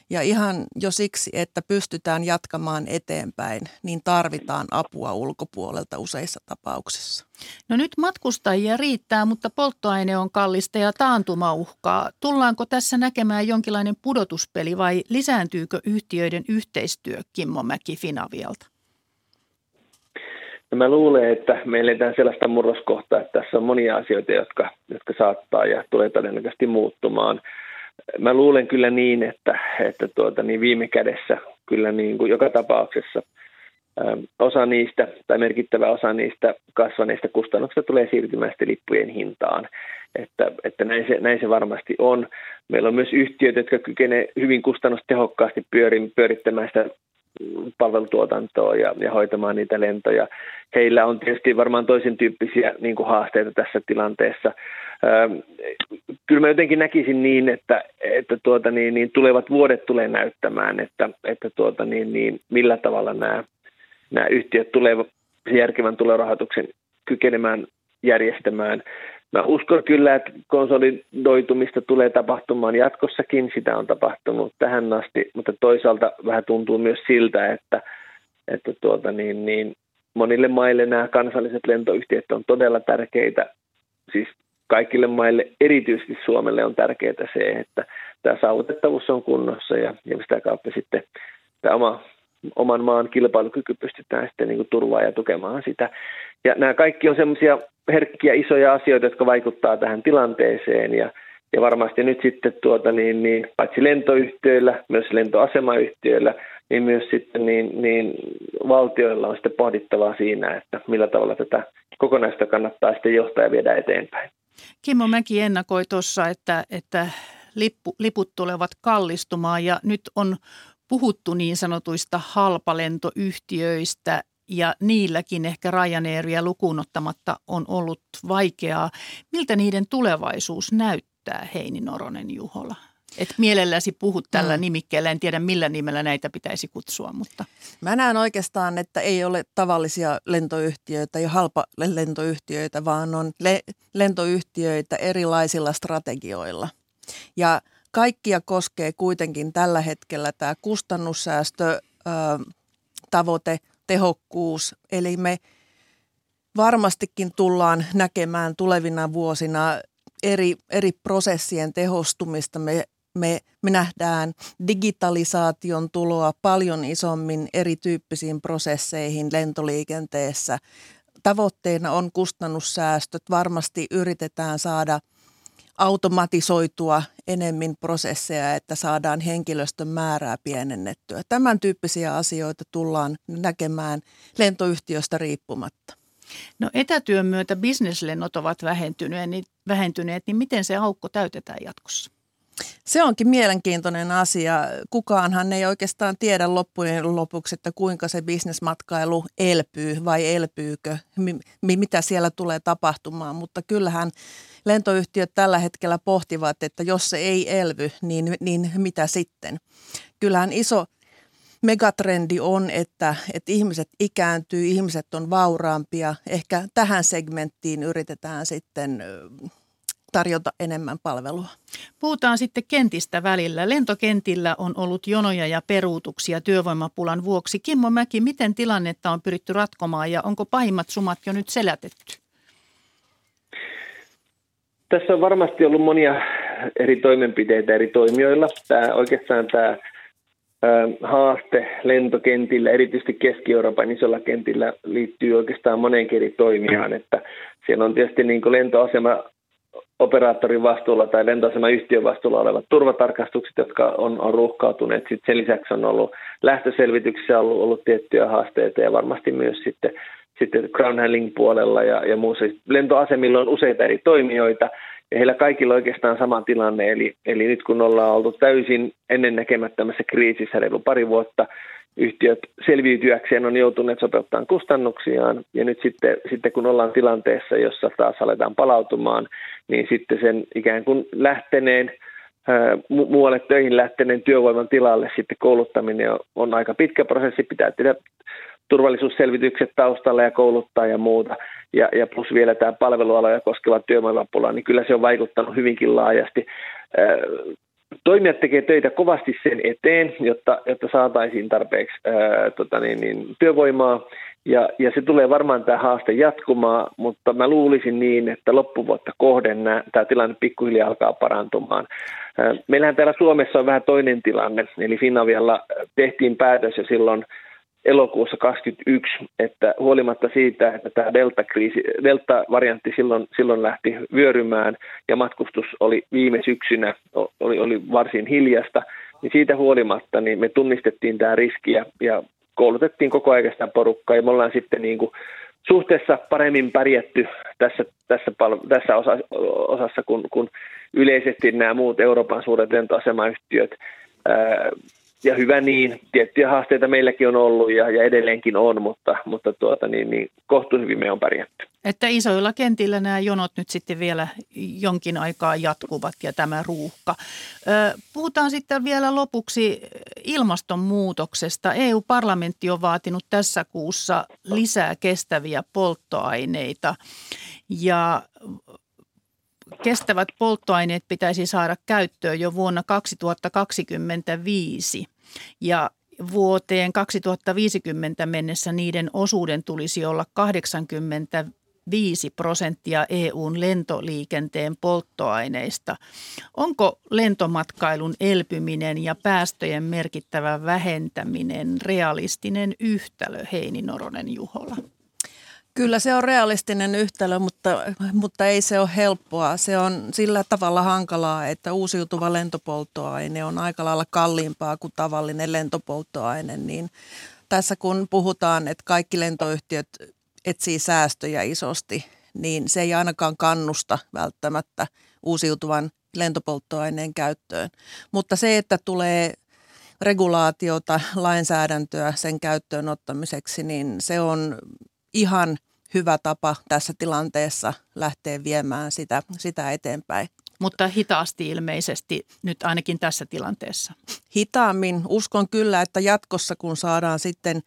Ja ihan jo siksi, että pystytään jatkamaan eteenpäin, niin tarvitaan apua ulkopuolelta useissa tapauksissa. No nyt matkustajia riittää, mutta polttoaine on kallista ja taantuma uhkaa. Tullaanko tässä näkemään jonkinlainen pudotuspeli vai lisääntyykö yhtiöiden yhteistyö Kimmo Mäki Finavialta? Ja mä luulen, että me eletään sellaista murroskohtaa, että tässä on monia asioita, jotka, jotka saattaa ja tulee todennäköisesti muuttumaan. Mä luulen kyllä niin, että, että tuota, niin viime kädessä kyllä niin kuin joka tapauksessa ähm, osa niistä tai merkittävä osa niistä kasvaneista kustannuksista tulee siirtymään sitten lippujen hintaan. Että, että näin, se, näin se varmasti on. Meillä on myös yhtiöt, jotka kykenevät hyvin kustannustehokkaasti pyörin, pyörittämään sitä palvelutuotantoa ja, ja hoitamaan niitä lentoja. Heillä on tietysti varmaan toisen tyyppisiä niin kuin haasteita tässä tilanteessa. Kyllä mä jotenkin näkisin niin, että, että tuota, niin, niin tulevat vuodet tulee näyttämään, että, että tuota, niin, niin, millä tavalla nämä, nämä yhtiöt tulevat järkevän tulorahoituksen kykenemään järjestämään. Mä uskon kyllä, että konsolidoitumista tulee tapahtumaan jatkossakin. Sitä on tapahtunut tähän asti, mutta toisaalta vähän tuntuu myös siltä, että, että tuota niin, niin monille maille nämä kansalliset lentoyhtiöt on todella tärkeitä. Siis kaikille maille, erityisesti Suomelle on tärkeää se, että tämä saavutettavuus on kunnossa ja, ja sitä kautta sitten tämä oma, oman maan kilpailukyky pystytään sitten niin kuin turvaa ja tukemaan sitä. Ja nämä kaikki on semmoisia herkkiä isoja asioita, jotka vaikuttaa tähän tilanteeseen ja, ja varmasti nyt sitten tuota niin, niin, paitsi lentoyhtiöillä, myös lentoasemayhtiöillä, niin myös sitten niin, niin valtioilla on sitten pohdittavaa siinä, että millä tavalla tätä kokonaista kannattaa sitten johtaa ja viedä eteenpäin. Kimmo Mäki ennakoi tuossa, että, että lippu, liput tulevat kallistumaan ja nyt on puhuttu niin sanotuista halpalentoyhtiöistä ja niilläkin ehkä Ryanairia lukuun ottamatta on ollut vaikeaa. Miltä niiden tulevaisuus näyttää, Heini Noronen Juhola? Et mielelläsi puhut tällä mm. nimikkeellä, en tiedä millä nimellä näitä pitäisi kutsua, mutta. Mä näen oikeastaan, että ei ole tavallisia lentoyhtiöitä ja halpa lentoyhtiöitä, vaan on le- lentoyhtiöitä erilaisilla strategioilla. Ja kaikkia koskee kuitenkin tällä hetkellä tämä kustannussäästö, tavoite, tehokkuus. Eli me varmastikin tullaan näkemään tulevina vuosina eri, eri prosessien tehostumista. Me me, me nähdään digitalisaation tuloa paljon isommin erityyppisiin prosesseihin lentoliikenteessä. Tavoitteena on kustannussäästöt. Varmasti yritetään saada automatisoitua enemmän prosesseja, että saadaan henkilöstön määrää pienennettyä. Tämän tyyppisiä asioita tullaan näkemään lentoyhtiöstä riippumatta. No etätyön myötä bisneslennot ovat vähentyneet, niin, vähentyneet, niin miten se aukko täytetään jatkossa? Se onkin mielenkiintoinen asia. Kukaanhan ei oikeastaan tiedä loppujen lopuksi, että kuinka se bisnesmatkailu elpyy vai elpyykö, mitä siellä tulee tapahtumaan. Mutta kyllähän lentoyhtiöt tällä hetkellä pohtivat, että jos se ei elvy, niin, niin mitä sitten? Kyllähän iso megatrendi on, että, että ihmiset ikääntyy, ihmiset on vauraampia. Ehkä tähän segmenttiin yritetään sitten tarjota enemmän palvelua. Puhutaan sitten kentistä välillä. Lentokentillä on ollut jonoja ja peruutuksia työvoimapulan vuoksi. Kimmo Mäki, miten tilannetta on pyritty ratkomaan ja onko pahimmat sumat jo nyt selätetty? Tässä on varmasti ollut monia eri toimenpiteitä eri toimijoilla. Tämä, oikeastaan tämä haaste lentokentillä, erityisesti Keski-Euroopan isolla kentillä, liittyy oikeastaan moneen eri toimijaan. Että siellä on tietysti niin kuin lentoasema operaattorin vastuulla tai lentoasemayhtiön vastuulla olevat turvatarkastukset, jotka on, on ruuhkautuneet. Sitten sen lisäksi on ollut lähtöselvityksissä ollut, ollut tiettyjä haasteita ja varmasti myös sitten, sitten ground handling puolella ja, ja muussa. Lentoasemilla on useita eri toimijoita ja heillä kaikilla on oikeastaan sama tilanne. Eli, eli nyt kun ollaan oltu täysin ennennäkemättömässä kriisissä reilu pari vuotta, yhtiöt selviytyäkseen on joutuneet sopeuttamaan kustannuksiaan ja nyt sitten, sitten kun ollaan tilanteessa, jossa taas aletaan palautumaan, niin sitten sen ikään kuin lähteneen mu- muualle töihin lähteneen työvoiman tilalle sitten kouluttaminen on, on aika pitkä prosessi, pitää tehdä turvallisuusselvitykset taustalla ja kouluttaa ja muuta, ja, ja plus vielä tämä palvelualoja koskeva työvoimapula, niin kyllä se on vaikuttanut hyvinkin laajasti toimijat tekevät töitä kovasti sen eteen, jotta, jotta saataisiin tarpeeksi ää, tota niin, niin, työvoimaa. Ja, ja se tulee varmaan tämä haaste jatkumaan, mutta mä luulisin niin, että loppuvuotta kohden tämä tilanne pikkuhiljaa alkaa parantumaan. Meillähän täällä Suomessa on vähän toinen tilanne, eli Finavialla tehtiin päätös jo silloin elokuussa 2021, että huolimatta siitä, että tämä delta-kriisi, delta-variantti silloin, silloin lähti vyörymään ja matkustus oli viime syksynä, oli, oli varsin hiljasta, niin siitä huolimatta niin me tunnistettiin tämä riski ja, ja koulutettiin koko ajan sitä porukkaa ja me ollaan sitten niin kuin suhteessa paremmin pärjätty tässä, tässä, tässä osa, osassa kuin, kuin yleisesti nämä muut Euroopan suuret lentoasemayhtiöt ja hyvä niin. Tiettyjä haasteita meilläkin on ollut ja, ja edelleenkin on, mutta, mutta tuota, niin, niin kohtuun hyvin me on pärjätty. Että isoilla kentillä nämä jonot nyt sitten vielä jonkin aikaa jatkuvat ja tämä ruuhka. Puhutaan sitten vielä lopuksi ilmastonmuutoksesta. EU-parlamentti on vaatinut tässä kuussa lisää kestäviä polttoaineita ja kestävät polttoaineet pitäisi saada käyttöön jo vuonna 2025 ja vuoteen 2050 mennessä niiden osuuden tulisi olla 85 prosenttia EUn lentoliikenteen polttoaineista. Onko lentomatkailun elpyminen ja päästöjen merkittävä vähentäminen realistinen yhtälö, Heini Noronen Juhola? Kyllä se on realistinen yhtälö, mutta, mutta ei se ole helppoa. Se on sillä tavalla hankalaa, että uusiutuva lentopolttoaine on aika lailla kalliimpaa kuin tavallinen lentopolttoaine. Niin tässä kun puhutaan, että kaikki lentoyhtiöt etsii säästöjä isosti, niin se ei ainakaan kannusta välttämättä uusiutuvan lentopolttoaineen käyttöön. Mutta se, että tulee regulaatiota, lainsäädäntöä sen käyttöön ottamiseksi, niin se on ihan hyvä tapa tässä tilanteessa lähteä viemään sitä, sitä eteenpäin. Mutta hitaasti ilmeisesti nyt ainakin tässä tilanteessa. Hitaammin. Uskon kyllä, että jatkossa kun saadaan sitten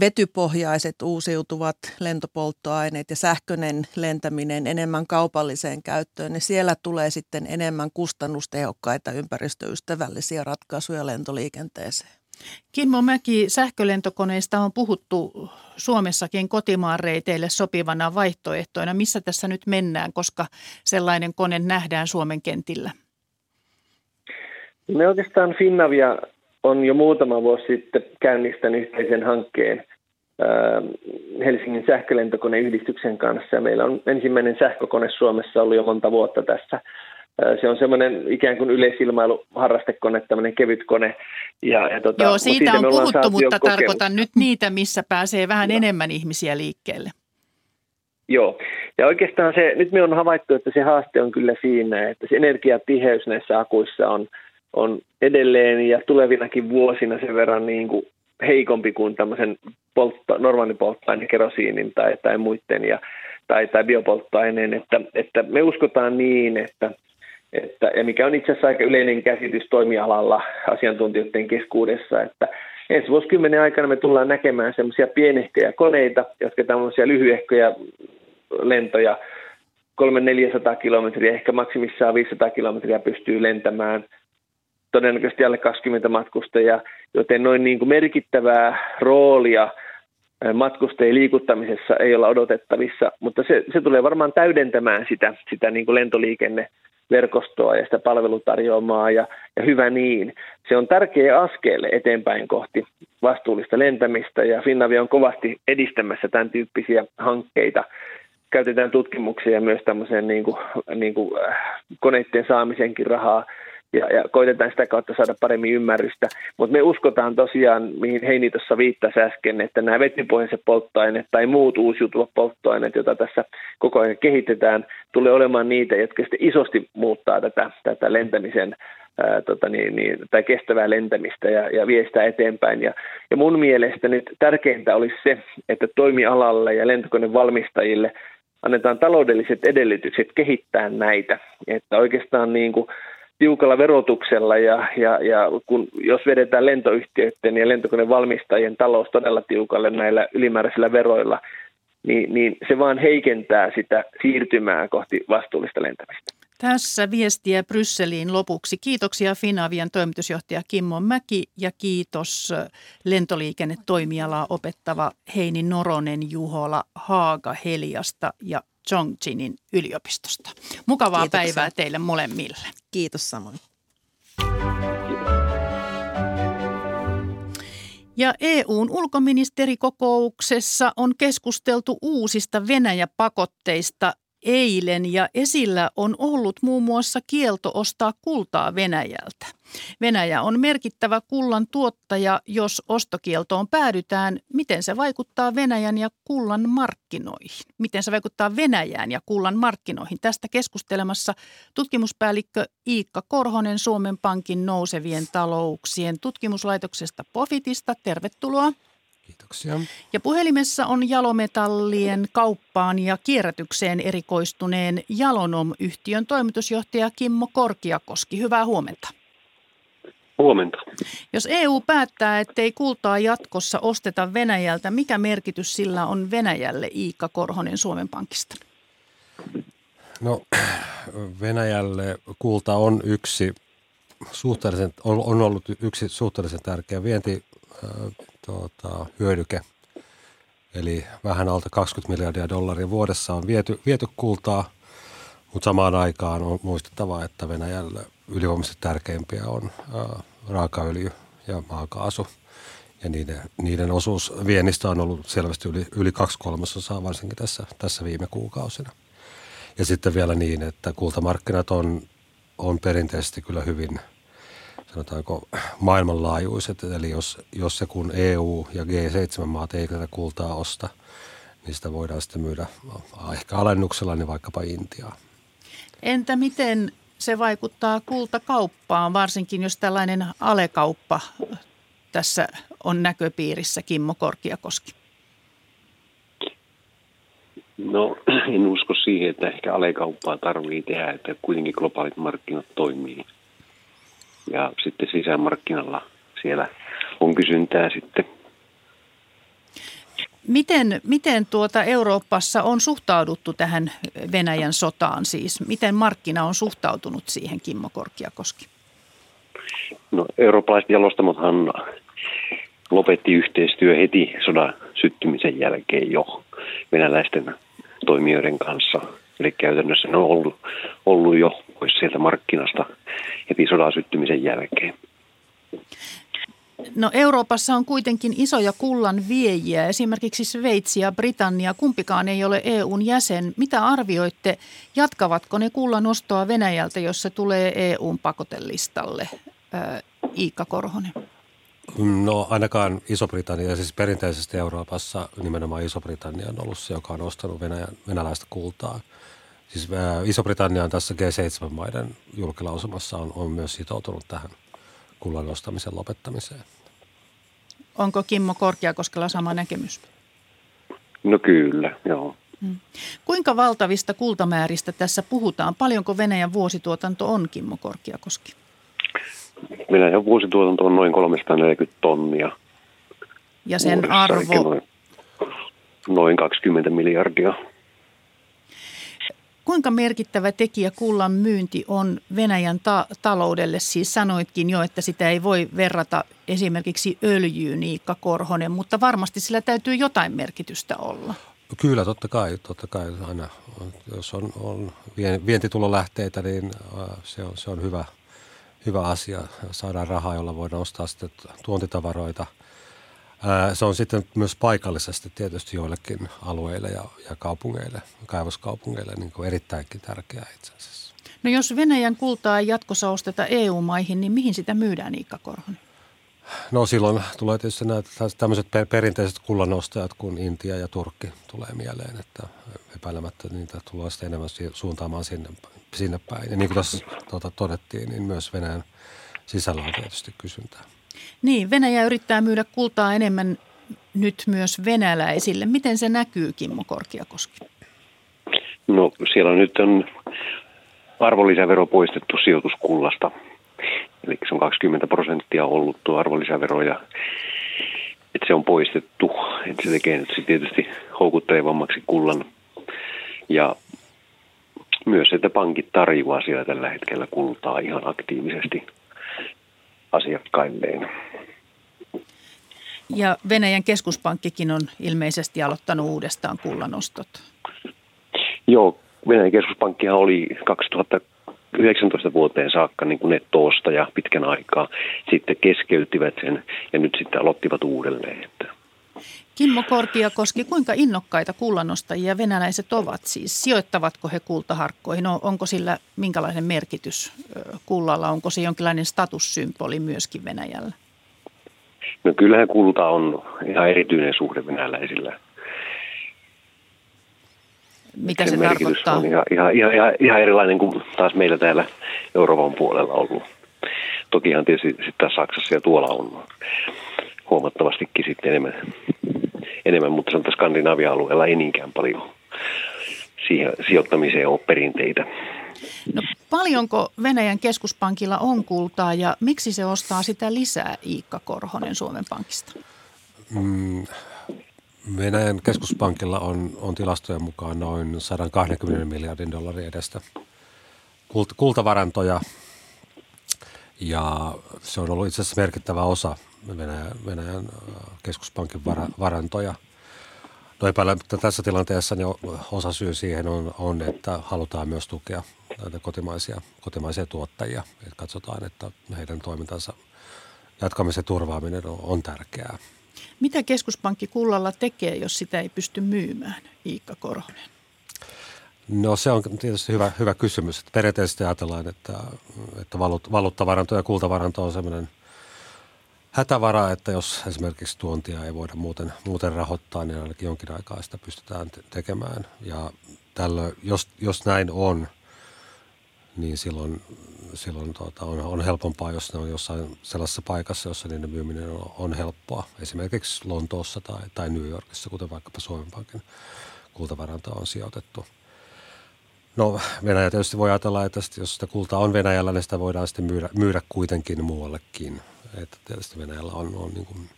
vetypohjaiset uusiutuvat lentopolttoaineet ja sähköinen lentäminen enemmän kaupalliseen käyttöön, niin siellä tulee sitten enemmän kustannustehokkaita ympäristöystävällisiä ratkaisuja lentoliikenteeseen. Kimmo Mäki, sähkölentokoneista on puhuttu Suomessakin kotimaan reiteille sopivana vaihtoehtoina. Missä tässä nyt mennään, koska sellainen kone nähdään Suomen kentillä? Me oikeastaan Finnavia on jo muutama vuosi sitten käynnistänyt yhteisen hankkeen Helsingin sähkölentokoneyhdistyksen kanssa. Meillä on ensimmäinen sähkökone Suomessa ollut jo monta vuotta tässä – se on semmoinen ikään kuin yleisilmailuharrastekone, tämmöinen kevyt kone. Ja, ja tota, Joo, siitä, siitä on puhuttu, mutta tarkoitan nyt niitä, missä pääsee vähän no. enemmän ihmisiä liikkeelle. Joo, ja oikeastaan se, nyt me on havaittu, että se haaste on kyllä siinä, että se energiatiheys näissä akuissa on, on edelleen ja tulevinakin vuosina sen verran niin kuin heikompi kuin tämmöisen poltto, normaalin polttoaineen, kerosiinin tai, tai muiden ja, tai, tai biopolttoaineen, että, että me uskotaan niin, että – että, ja mikä on itse asiassa aika yleinen käsitys toimialalla asiantuntijoiden keskuudessa, että ensi vuosikymmenen aikana me tullaan näkemään semmoisia pienehköjä koneita, jotka tämmöisiä lyhyehköjä lentoja, 300-400 kilometriä, ehkä maksimissaan 500 kilometriä pystyy lentämään, todennäköisesti alle 20 matkustajaa, joten noin niin kuin merkittävää roolia matkustajien liikuttamisessa ei olla odotettavissa, mutta se, se tulee varmaan täydentämään sitä, sitä niin kuin lentoliikenne verkostoa ja sitä palvelutarjoamaa ja, ja hyvä niin. Se on tärkeä askel eteenpäin kohti vastuullista lentämistä ja Finnavia on kovasti edistämässä tämän tyyppisiä hankkeita. Käytetään tutkimuksia myös tämmöiseen niin kuin, niin kuin, äh, koneiden saamisenkin rahaa ja, ja koitetaan sitä kautta saada paremmin ymmärrystä. Mutta me uskotaan tosiaan, mihin Heini tuossa viittasi äsken, että nämä vetypohjaiset polttoaineet tai muut uusiutuvat polttoaineet, joita tässä koko ajan kehitetään, tulee olemaan niitä, jotka sitten isosti muuttaa tätä, tätä lentämisen ää, tota niin, niin, tai kestävää lentämistä ja, ja vie sitä eteenpäin. Ja, ja mun mielestä nyt tärkeintä olisi se, että toimialalle ja lentokonevalmistajille annetaan taloudelliset edellytykset kehittää näitä. Että oikeastaan niin kuin tiukalla verotuksella ja, ja, ja kun, jos vedetään lentoyhtiöiden ja lentokonevalmistajien talous todella tiukalle näillä ylimääräisillä veroilla, niin, niin se vaan heikentää sitä siirtymää kohti vastuullista lentämistä. Tässä viestiä Brysseliin lopuksi. Kiitoksia Finavian toimitusjohtaja Kimmo Mäki ja kiitos lentoliikennetoimialaa opettava Heini Noronen Juhola Haaga Heliasta ja Chongqingin yliopistosta. Mukavaa Kiitoksia. päivää teille molemmille. Kiitos samoin. Ja EUn ulkoministerikokouksessa on keskusteltu uusista Venäjä-pakotteista eilen ja esillä on ollut muun muassa kielto ostaa kultaa Venäjältä. Venäjä on merkittävä kullan tuottaja, jos ostokieltoon päädytään. Miten se vaikuttaa Venäjän ja kullan markkinoihin? Miten se vaikuttaa Venäjään ja kullan markkinoihin? Tästä keskustelemassa tutkimuspäällikkö Iikka Korhonen Suomen Pankin nousevien talouksien tutkimuslaitoksesta Pofitista. Tervetuloa. Kiitoksia. Ja puhelimessa on jalometallien kauppaan ja kierrätykseen erikoistuneen Jalonom-yhtiön toimitusjohtaja Kimmo Korkiakoski. Hyvää huomenta. Huomenta. Jos EU päättää, ettei kultaa jatkossa osteta Venäjältä, mikä merkitys sillä on Venäjälle, Iikka Korhonen Suomen Pankista? No Venäjälle kulta on yksi suhteellisen, on, on ollut yksi suhteellisen tärkeä vienti tuota, hyödyke. Eli vähän alta 20 miljardia dollaria vuodessa on viety, viety kultaa, mutta samaan aikaan on muistettava, että Venäjällä ylivoimaisesti tärkeimpiä on raakaöljy ja maakaasu. Ja niiden, niiden osuus viennistä on ollut selvästi yli, yli kaksi kolmasosaa, varsinkin tässä, tässä viime kuukausina. Ja sitten vielä niin, että kultamarkkinat on, on perinteisesti kyllä hyvin – sanotaanko maailmanlaajuiset. Eli jos, jos se kun EU ja G7-maat ei tätä kultaa osta, niin sitä voidaan sitten myydä ehkä alennuksella niin vaikkapa Intiaan. Entä miten se vaikuttaa kultakauppaan, varsinkin jos tällainen alekauppa tässä on näköpiirissä, Kimmo Korkiakoski? No en usko siihen, että ehkä alekauppaa tarvii tehdä, että kuitenkin globaalit markkinat toimii. Ja sitten sisämarkkinalla siellä on kysyntää sitten. Miten, miten tuota Euroopassa on suhtauduttu tähän Venäjän sotaan siis? Miten markkina on suhtautunut siihen, Kimmo Korkiakoski? No eurooppalaiset jalostamothan lopetti yhteistyö heti sodan syttymisen jälkeen jo venäläisten toimijoiden kanssa. Eli käytännössä ne on ollut, ollut jo pois sieltä markkinasta heti sodan syttymisen jälkeen. No Euroopassa on kuitenkin isoja kullan viejiä, esimerkiksi Sveitsi ja Britannia. Kumpikaan ei ole EUn jäsen. Mitä arvioitte, jatkavatko ne kullan ostoa Venäjältä, jos se tulee EUn pakotelistalle? Iikka Korhonen. No ainakaan Iso-Britannia, siis perinteisesti Euroopassa nimenomaan Iso-Britannia on ollut se, joka on ostanut Venäjän, venäläistä kultaa. Siis Iso-Britannia on tässä G7-maiden julkilausumassa on, on myös sitoutunut tähän kullan ostamisen lopettamiseen. Onko Kimmo Korkeakoskella sama näkemys? No kyllä, joo. Hmm. Kuinka valtavista kultamääristä tässä puhutaan? Paljonko Venäjän vuosituotanto on, Kimmo Korkeakoski? Venäjän vuosituotanto on noin 340 tonnia. Ja sen arvo? Noin, noin 20 miljardia. Kuinka merkittävä tekijä kullan myynti on Venäjän ta- taloudelle? Siis sanoitkin jo, että sitä ei voi verrata esimerkiksi öljyyn, Niikka Korhonen, mutta varmasti sillä täytyy jotain merkitystä olla. Kyllä, totta kai. Totta kai aina, jos on, on vientitulolähteitä, niin se on, se on hyvä, hyvä asia. Saadaan rahaa, jolla voidaan ostaa sitten tuontitavaroita – se on sitten myös paikallisesti tietysti joillekin alueille ja, ja kaupungeille, kaivoskaupungeille niin kuin erittäinkin tärkeää itse asiassa. No jos Venäjän kultaa ei jatkossa osteta EU-maihin, niin mihin sitä myydään Iikka Korhonen? No silloin tulee tietysti nämä tämmöiset perinteiset kullanostajat kuin Intia ja Turkki tulee mieleen, että epäilemättä niitä tulee sitten enemmän suuntaamaan sinne, sinne päin. Ja niin kuin tässä tuota, todettiin, niin myös Venäjän sisällä on tietysti kysyntää. Niin, Venäjä yrittää myydä kultaa enemmän nyt myös venäläisille. Miten se näkyy, Kimmo Korkiakoski? No siellä nyt on arvonlisävero poistettu sijoituskullasta. Eli se on 20 prosenttia ollut tuo arvonlisävero ja että se on poistettu. Että se tekee nyt tietysti houkuttelevammaksi kullan. Ja myös, että pankit tarjoaa siellä tällä hetkellä kultaa ihan aktiivisesti asiakkailleen. Ja Venäjän keskuspankkikin on ilmeisesti aloittanut uudestaan kullanostot. Joo, Venäjän keskuspankkihan oli 2019 vuoteen saakka niin kuin nettoostaja pitkän aikaa. Sitten keskeyttivät sen ja nyt sitten aloittivat uudelleen. Että Kimmo Korkiakoski, kuinka innokkaita kullanostajia venäläiset ovat siis? Sijoittavatko he kultaharkkoihin? Onko sillä minkälainen merkitys kullalla? Onko se jonkinlainen statussymboli myöskin Venäjällä? No kyllähän kulta on ihan erityinen suhde venäläisillä. Mitä se, se tarkoittaa? on ihan, ihan, ihan, ihan erilainen kuin taas meillä täällä Euroopan puolella ollut. Tokihan tietysti sitten Saksassa ja tuolla on huomattavastikin sitten enemmän, enemmän mutta sanotaan Skandinavia-alueella ei niinkään paljon siihen sijoittamiseen ole perinteitä. No, paljonko Venäjän keskuspankilla on kultaa ja miksi se ostaa sitä lisää, Iikka Korhonen Suomen Pankista? Mm, Venäjän keskuspankilla on, on tilastojen mukaan noin 120 miljardin dollarin edestä kult, kultavarantoja ja se on ollut itse asiassa merkittävä osa Venäjän, Venäjän keskuspankin var, varantoja. No epäilemättä tässä tilanteessa niin osa syy siihen on, on, että halutaan myös tukea näitä kotimaisia, kotimaisia tuottajia. Et katsotaan, että heidän toimintansa jatkamisen turvaaminen on, on tärkeää. Mitä keskuspankki kullalla tekee, jos sitä ei pysty myymään, Iikka Korhonen? No se on tietysti hyvä, hyvä kysymys. Että perinteisesti ajatellaan, että, että valuuttavaranto ja kultavaranto on sellainen – hätävara, että jos esimerkiksi tuontia ei voida muuten, muuten rahoittaa, niin ainakin jonkin aikaa sitä pystytään te- tekemään. Ja tällöin, jos, jos näin on, niin silloin, silloin tuota, on, on helpompaa, jos ne on jossain sellaisessa paikassa, jossa niiden myyminen on, on helppoa. Esimerkiksi Lontoossa tai, tai New Yorkissa, kuten vaikkapa Suomen Pankin kultavaranto on sijoitettu. No Venäjä tietysti voi ajatella, että jos sitä kultaa on Venäjällä, niin sitä voidaan sitten myydä, myydä kuitenkin muuallekin. Että tietysti Venäjällä on, on niin kuin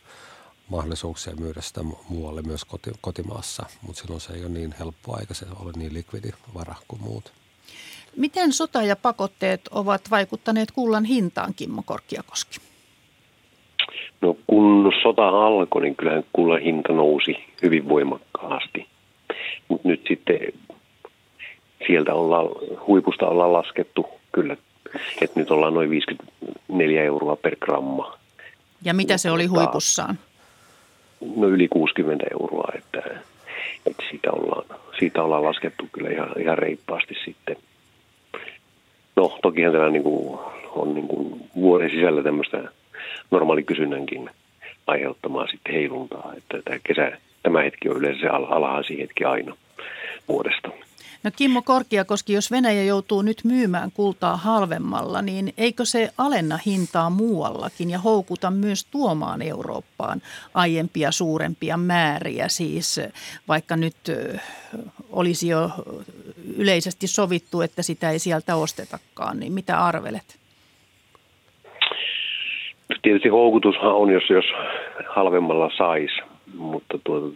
mahdollisuuksia myydä sitä muualle myös koti, kotimaassa, mutta silloin se ei ole niin helppoa eikä se ole niin likvidi vara kuin muut. Miten sota ja pakotteet ovat vaikuttaneet kullan hintaan, Kimmo Korkiakoski? No kun sota alkoi, niin kyllähän kullan hinta nousi hyvin voimakkaasti. Mutta nyt sitten sieltä ollaan, huipusta ollaan laskettu kyllä, että nyt ollaan noin 54 euroa per gramma. Ja mitä se oli huipussaan? No yli 60 euroa, että, että siitä, ollaan, siitä ollaan laskettu kyllä ihan, ihan reippaasti sitten. No tokihan tämä niin kuin, on niin kuin vuoden sisällä tämmöistä normaalikysynnänkin aiheuttamaa sitten heiluntaa, että tämä kesä, tämä hetki on yleensä se alhaisin hetki aina vuodesta. No Kimmo Korkiakoski, jos Venäjä joutuu nyt myymään kultaa halvemmalla, niin eikö se alenna hintaa muuallakin ja houkuta myös tuomaan Eurooppaan aiempia suurempia määriä? Siis vaikka nyt olisi jo yleisesti sovittu, että sitä ei sieltä ostetakaan, niin mitä arvelet? Tietysti houkutushan on, jos, jos halvemmalla saisi, mutta tuo,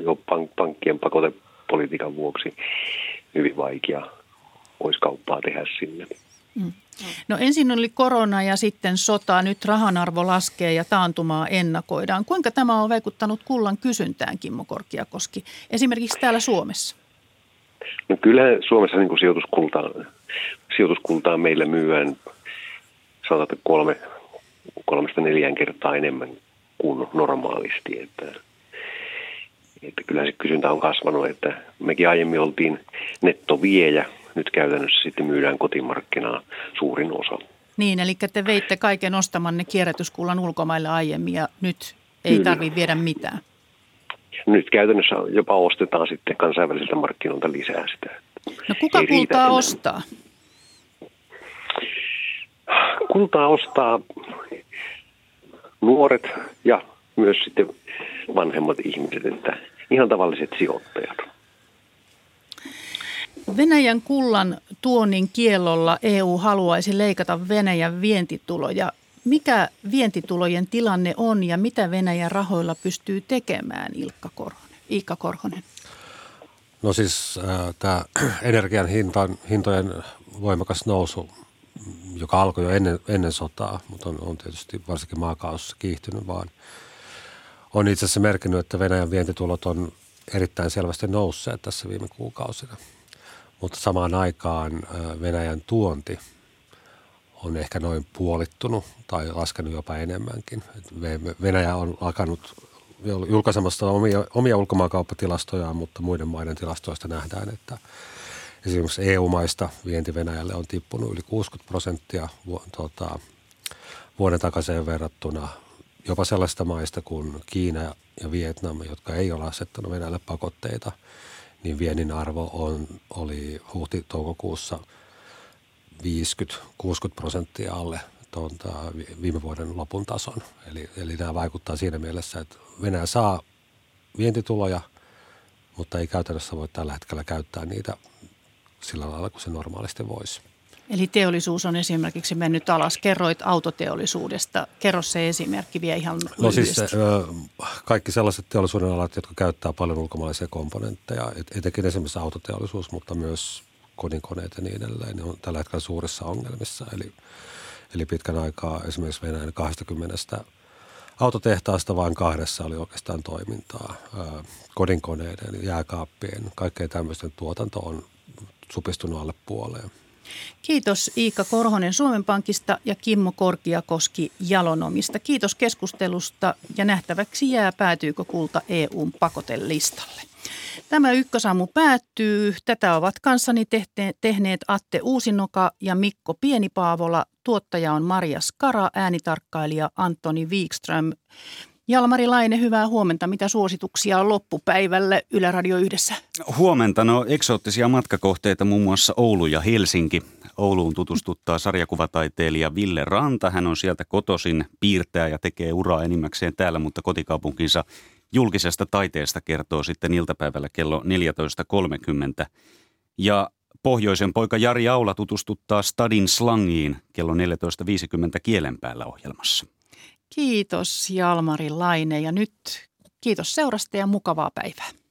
jo pank, pankkien pakotepolitiikan vuoksi hyvin vaikea olisi kauppaa tehdä sinne. Mm. No ensin oli korona ja sitten sota, nyt rahan arvo laskee ja taantumaa ennakoidaan. Kuinka tämä on vaikuttanut kullan kysyntään, Kimmo Korkiakoski, esimerkiksi täällä Suomessa? No kyllähän Suomessa niin sijoituskultaa, sijoituskultaa meillä myyään sanotaan kolme, kolmesta neljään kertaa enemmän kuin normaalisti. Että että kyllä se kysyntä on kasvanut, että mekin aiemmin oltiin nettoviejä, nyt käytännössä sitten myydään kotimarkkinaa suurin osa. Niin, eli te veitte kaiken ostamanne kierrätyskullan ulkomaille aiemmin ja nyt ei tarvitse viedä mitään. Nyt käytännössä jopa ostetaan sitten kansainvälisiltä markkinoilta lisää sitä. No kuka ei kultaa ostaa? Kultaa ostaa nuoret ja myös sitten vanhemmat ihmiset, että ihan tavalliset sijoittajat. Venäjän kullan tuonnin kiellolla EU haluaisi leikata Venäjän vientituloja. Mikä vientitulojen tilanne on ja mitä Venäjän rahoilla pystyy tekemään, Ilkka Korhonen? Iikka Korhonen? No siis äh, tämä energian hintan, hintojen voimakas nousu, joka alkoi jo ennen, ennen sotaa, mutta on, on tietysti varsinkin maakaasussa kiihtynyt vaan – on itse asiassa merkinnyt, että Venäjän vientitulot on erittäin selvästi nousseet tässä viime kuukausina. Mutta samaan aikaan Venäjän tuonti on ehkä noin puolittunut tai laskenut jopa enemmänkin. Venäjä on alkanut julkaisemasta omia, omia ulkomaankauppatilastojaan, mutta muiden maiden tilastoista nähdään, että esimerkiksi EU-maista vienti Venäjälle on tippunut yli 60 prosenttia tuota, vuoden takaisin verrattuna jopa sellaista maista kuin Kiina ja Vietnam, jotka ei ole asettanut Venäjälle pakotteita, niin viennin arvo on, oli huhti-toukokuussa 50-60 prosenttia alle tuonta viime vuoden lopun tason. Eli, eli tämä vaikuttaa siinä mielessä, että Venäjä saa vientituloja, mutta ei käytännössä voi tällä hetkellä käyttää niitä sillä lailla kuin se normaalisti voisi. Eli teollisuus on esimerkiksi mennyt alas. Kerroit autoteollisuudesta. Kerro se esimerkki vielä ihan No siis kaikki sellaiset teollisuuden alat, jotka käyttää paljon ulkomaalaisia komponentteja, etenkin esimerkiksi autoteollisuus, mutta myös kodinkoneet ja niin edelleen, ne on tällä hetkellä suurissa ongelmissa. Eli, eli pitkän aikaa esimerkiksi Venäjän 20 autotehtaasta vain kahdessa oli oikeastaan toimintaa. Kodinkoneiden, jääkaappien, kaikkea tämmöisten tuotanto on supistunut alle puoleen. Kiitos Iika Korhonen Suomen Pankista ja Kimmo Korkiakoski Jalonomista. Kiitos keskustelusta ja nähtäväksi jää päätyykö kulta EUn pakotelistalle. Tämä ykkösaamu päättyy. Tätä ovat kanssani tehneet Atte Uusinoka ja Mikko Pienipaavola. Tuottaja on Maria Skara, äänitarkkailija Antoni Wikström. Jalmari Laine, hyvää huomenta. Mitä suosituksia on loppupäivälle Yle Radio yhdessä? Huomenta. No eksoottisia matkakohteita muun muassa Oulu ja Helsinki. Ouluun tutustuttaa sarjakuvataiteilija Ville Ranta. Hän on sieltä kotosin, piirtää ja tekee uraa enimmäkseen täällä, mutta kotikaupunkinsa julkisesta taiteesta kertoo sitten iltapäivällä kello 14.30. Ja pohjoisen poika Jari Aula tutustuttaa Stadin slangiin kello 14.50 kielen päällä ohjelmassa. Kiitos Jalmari Laine ja nyt kiitos seurasta ja mukavaa päivää.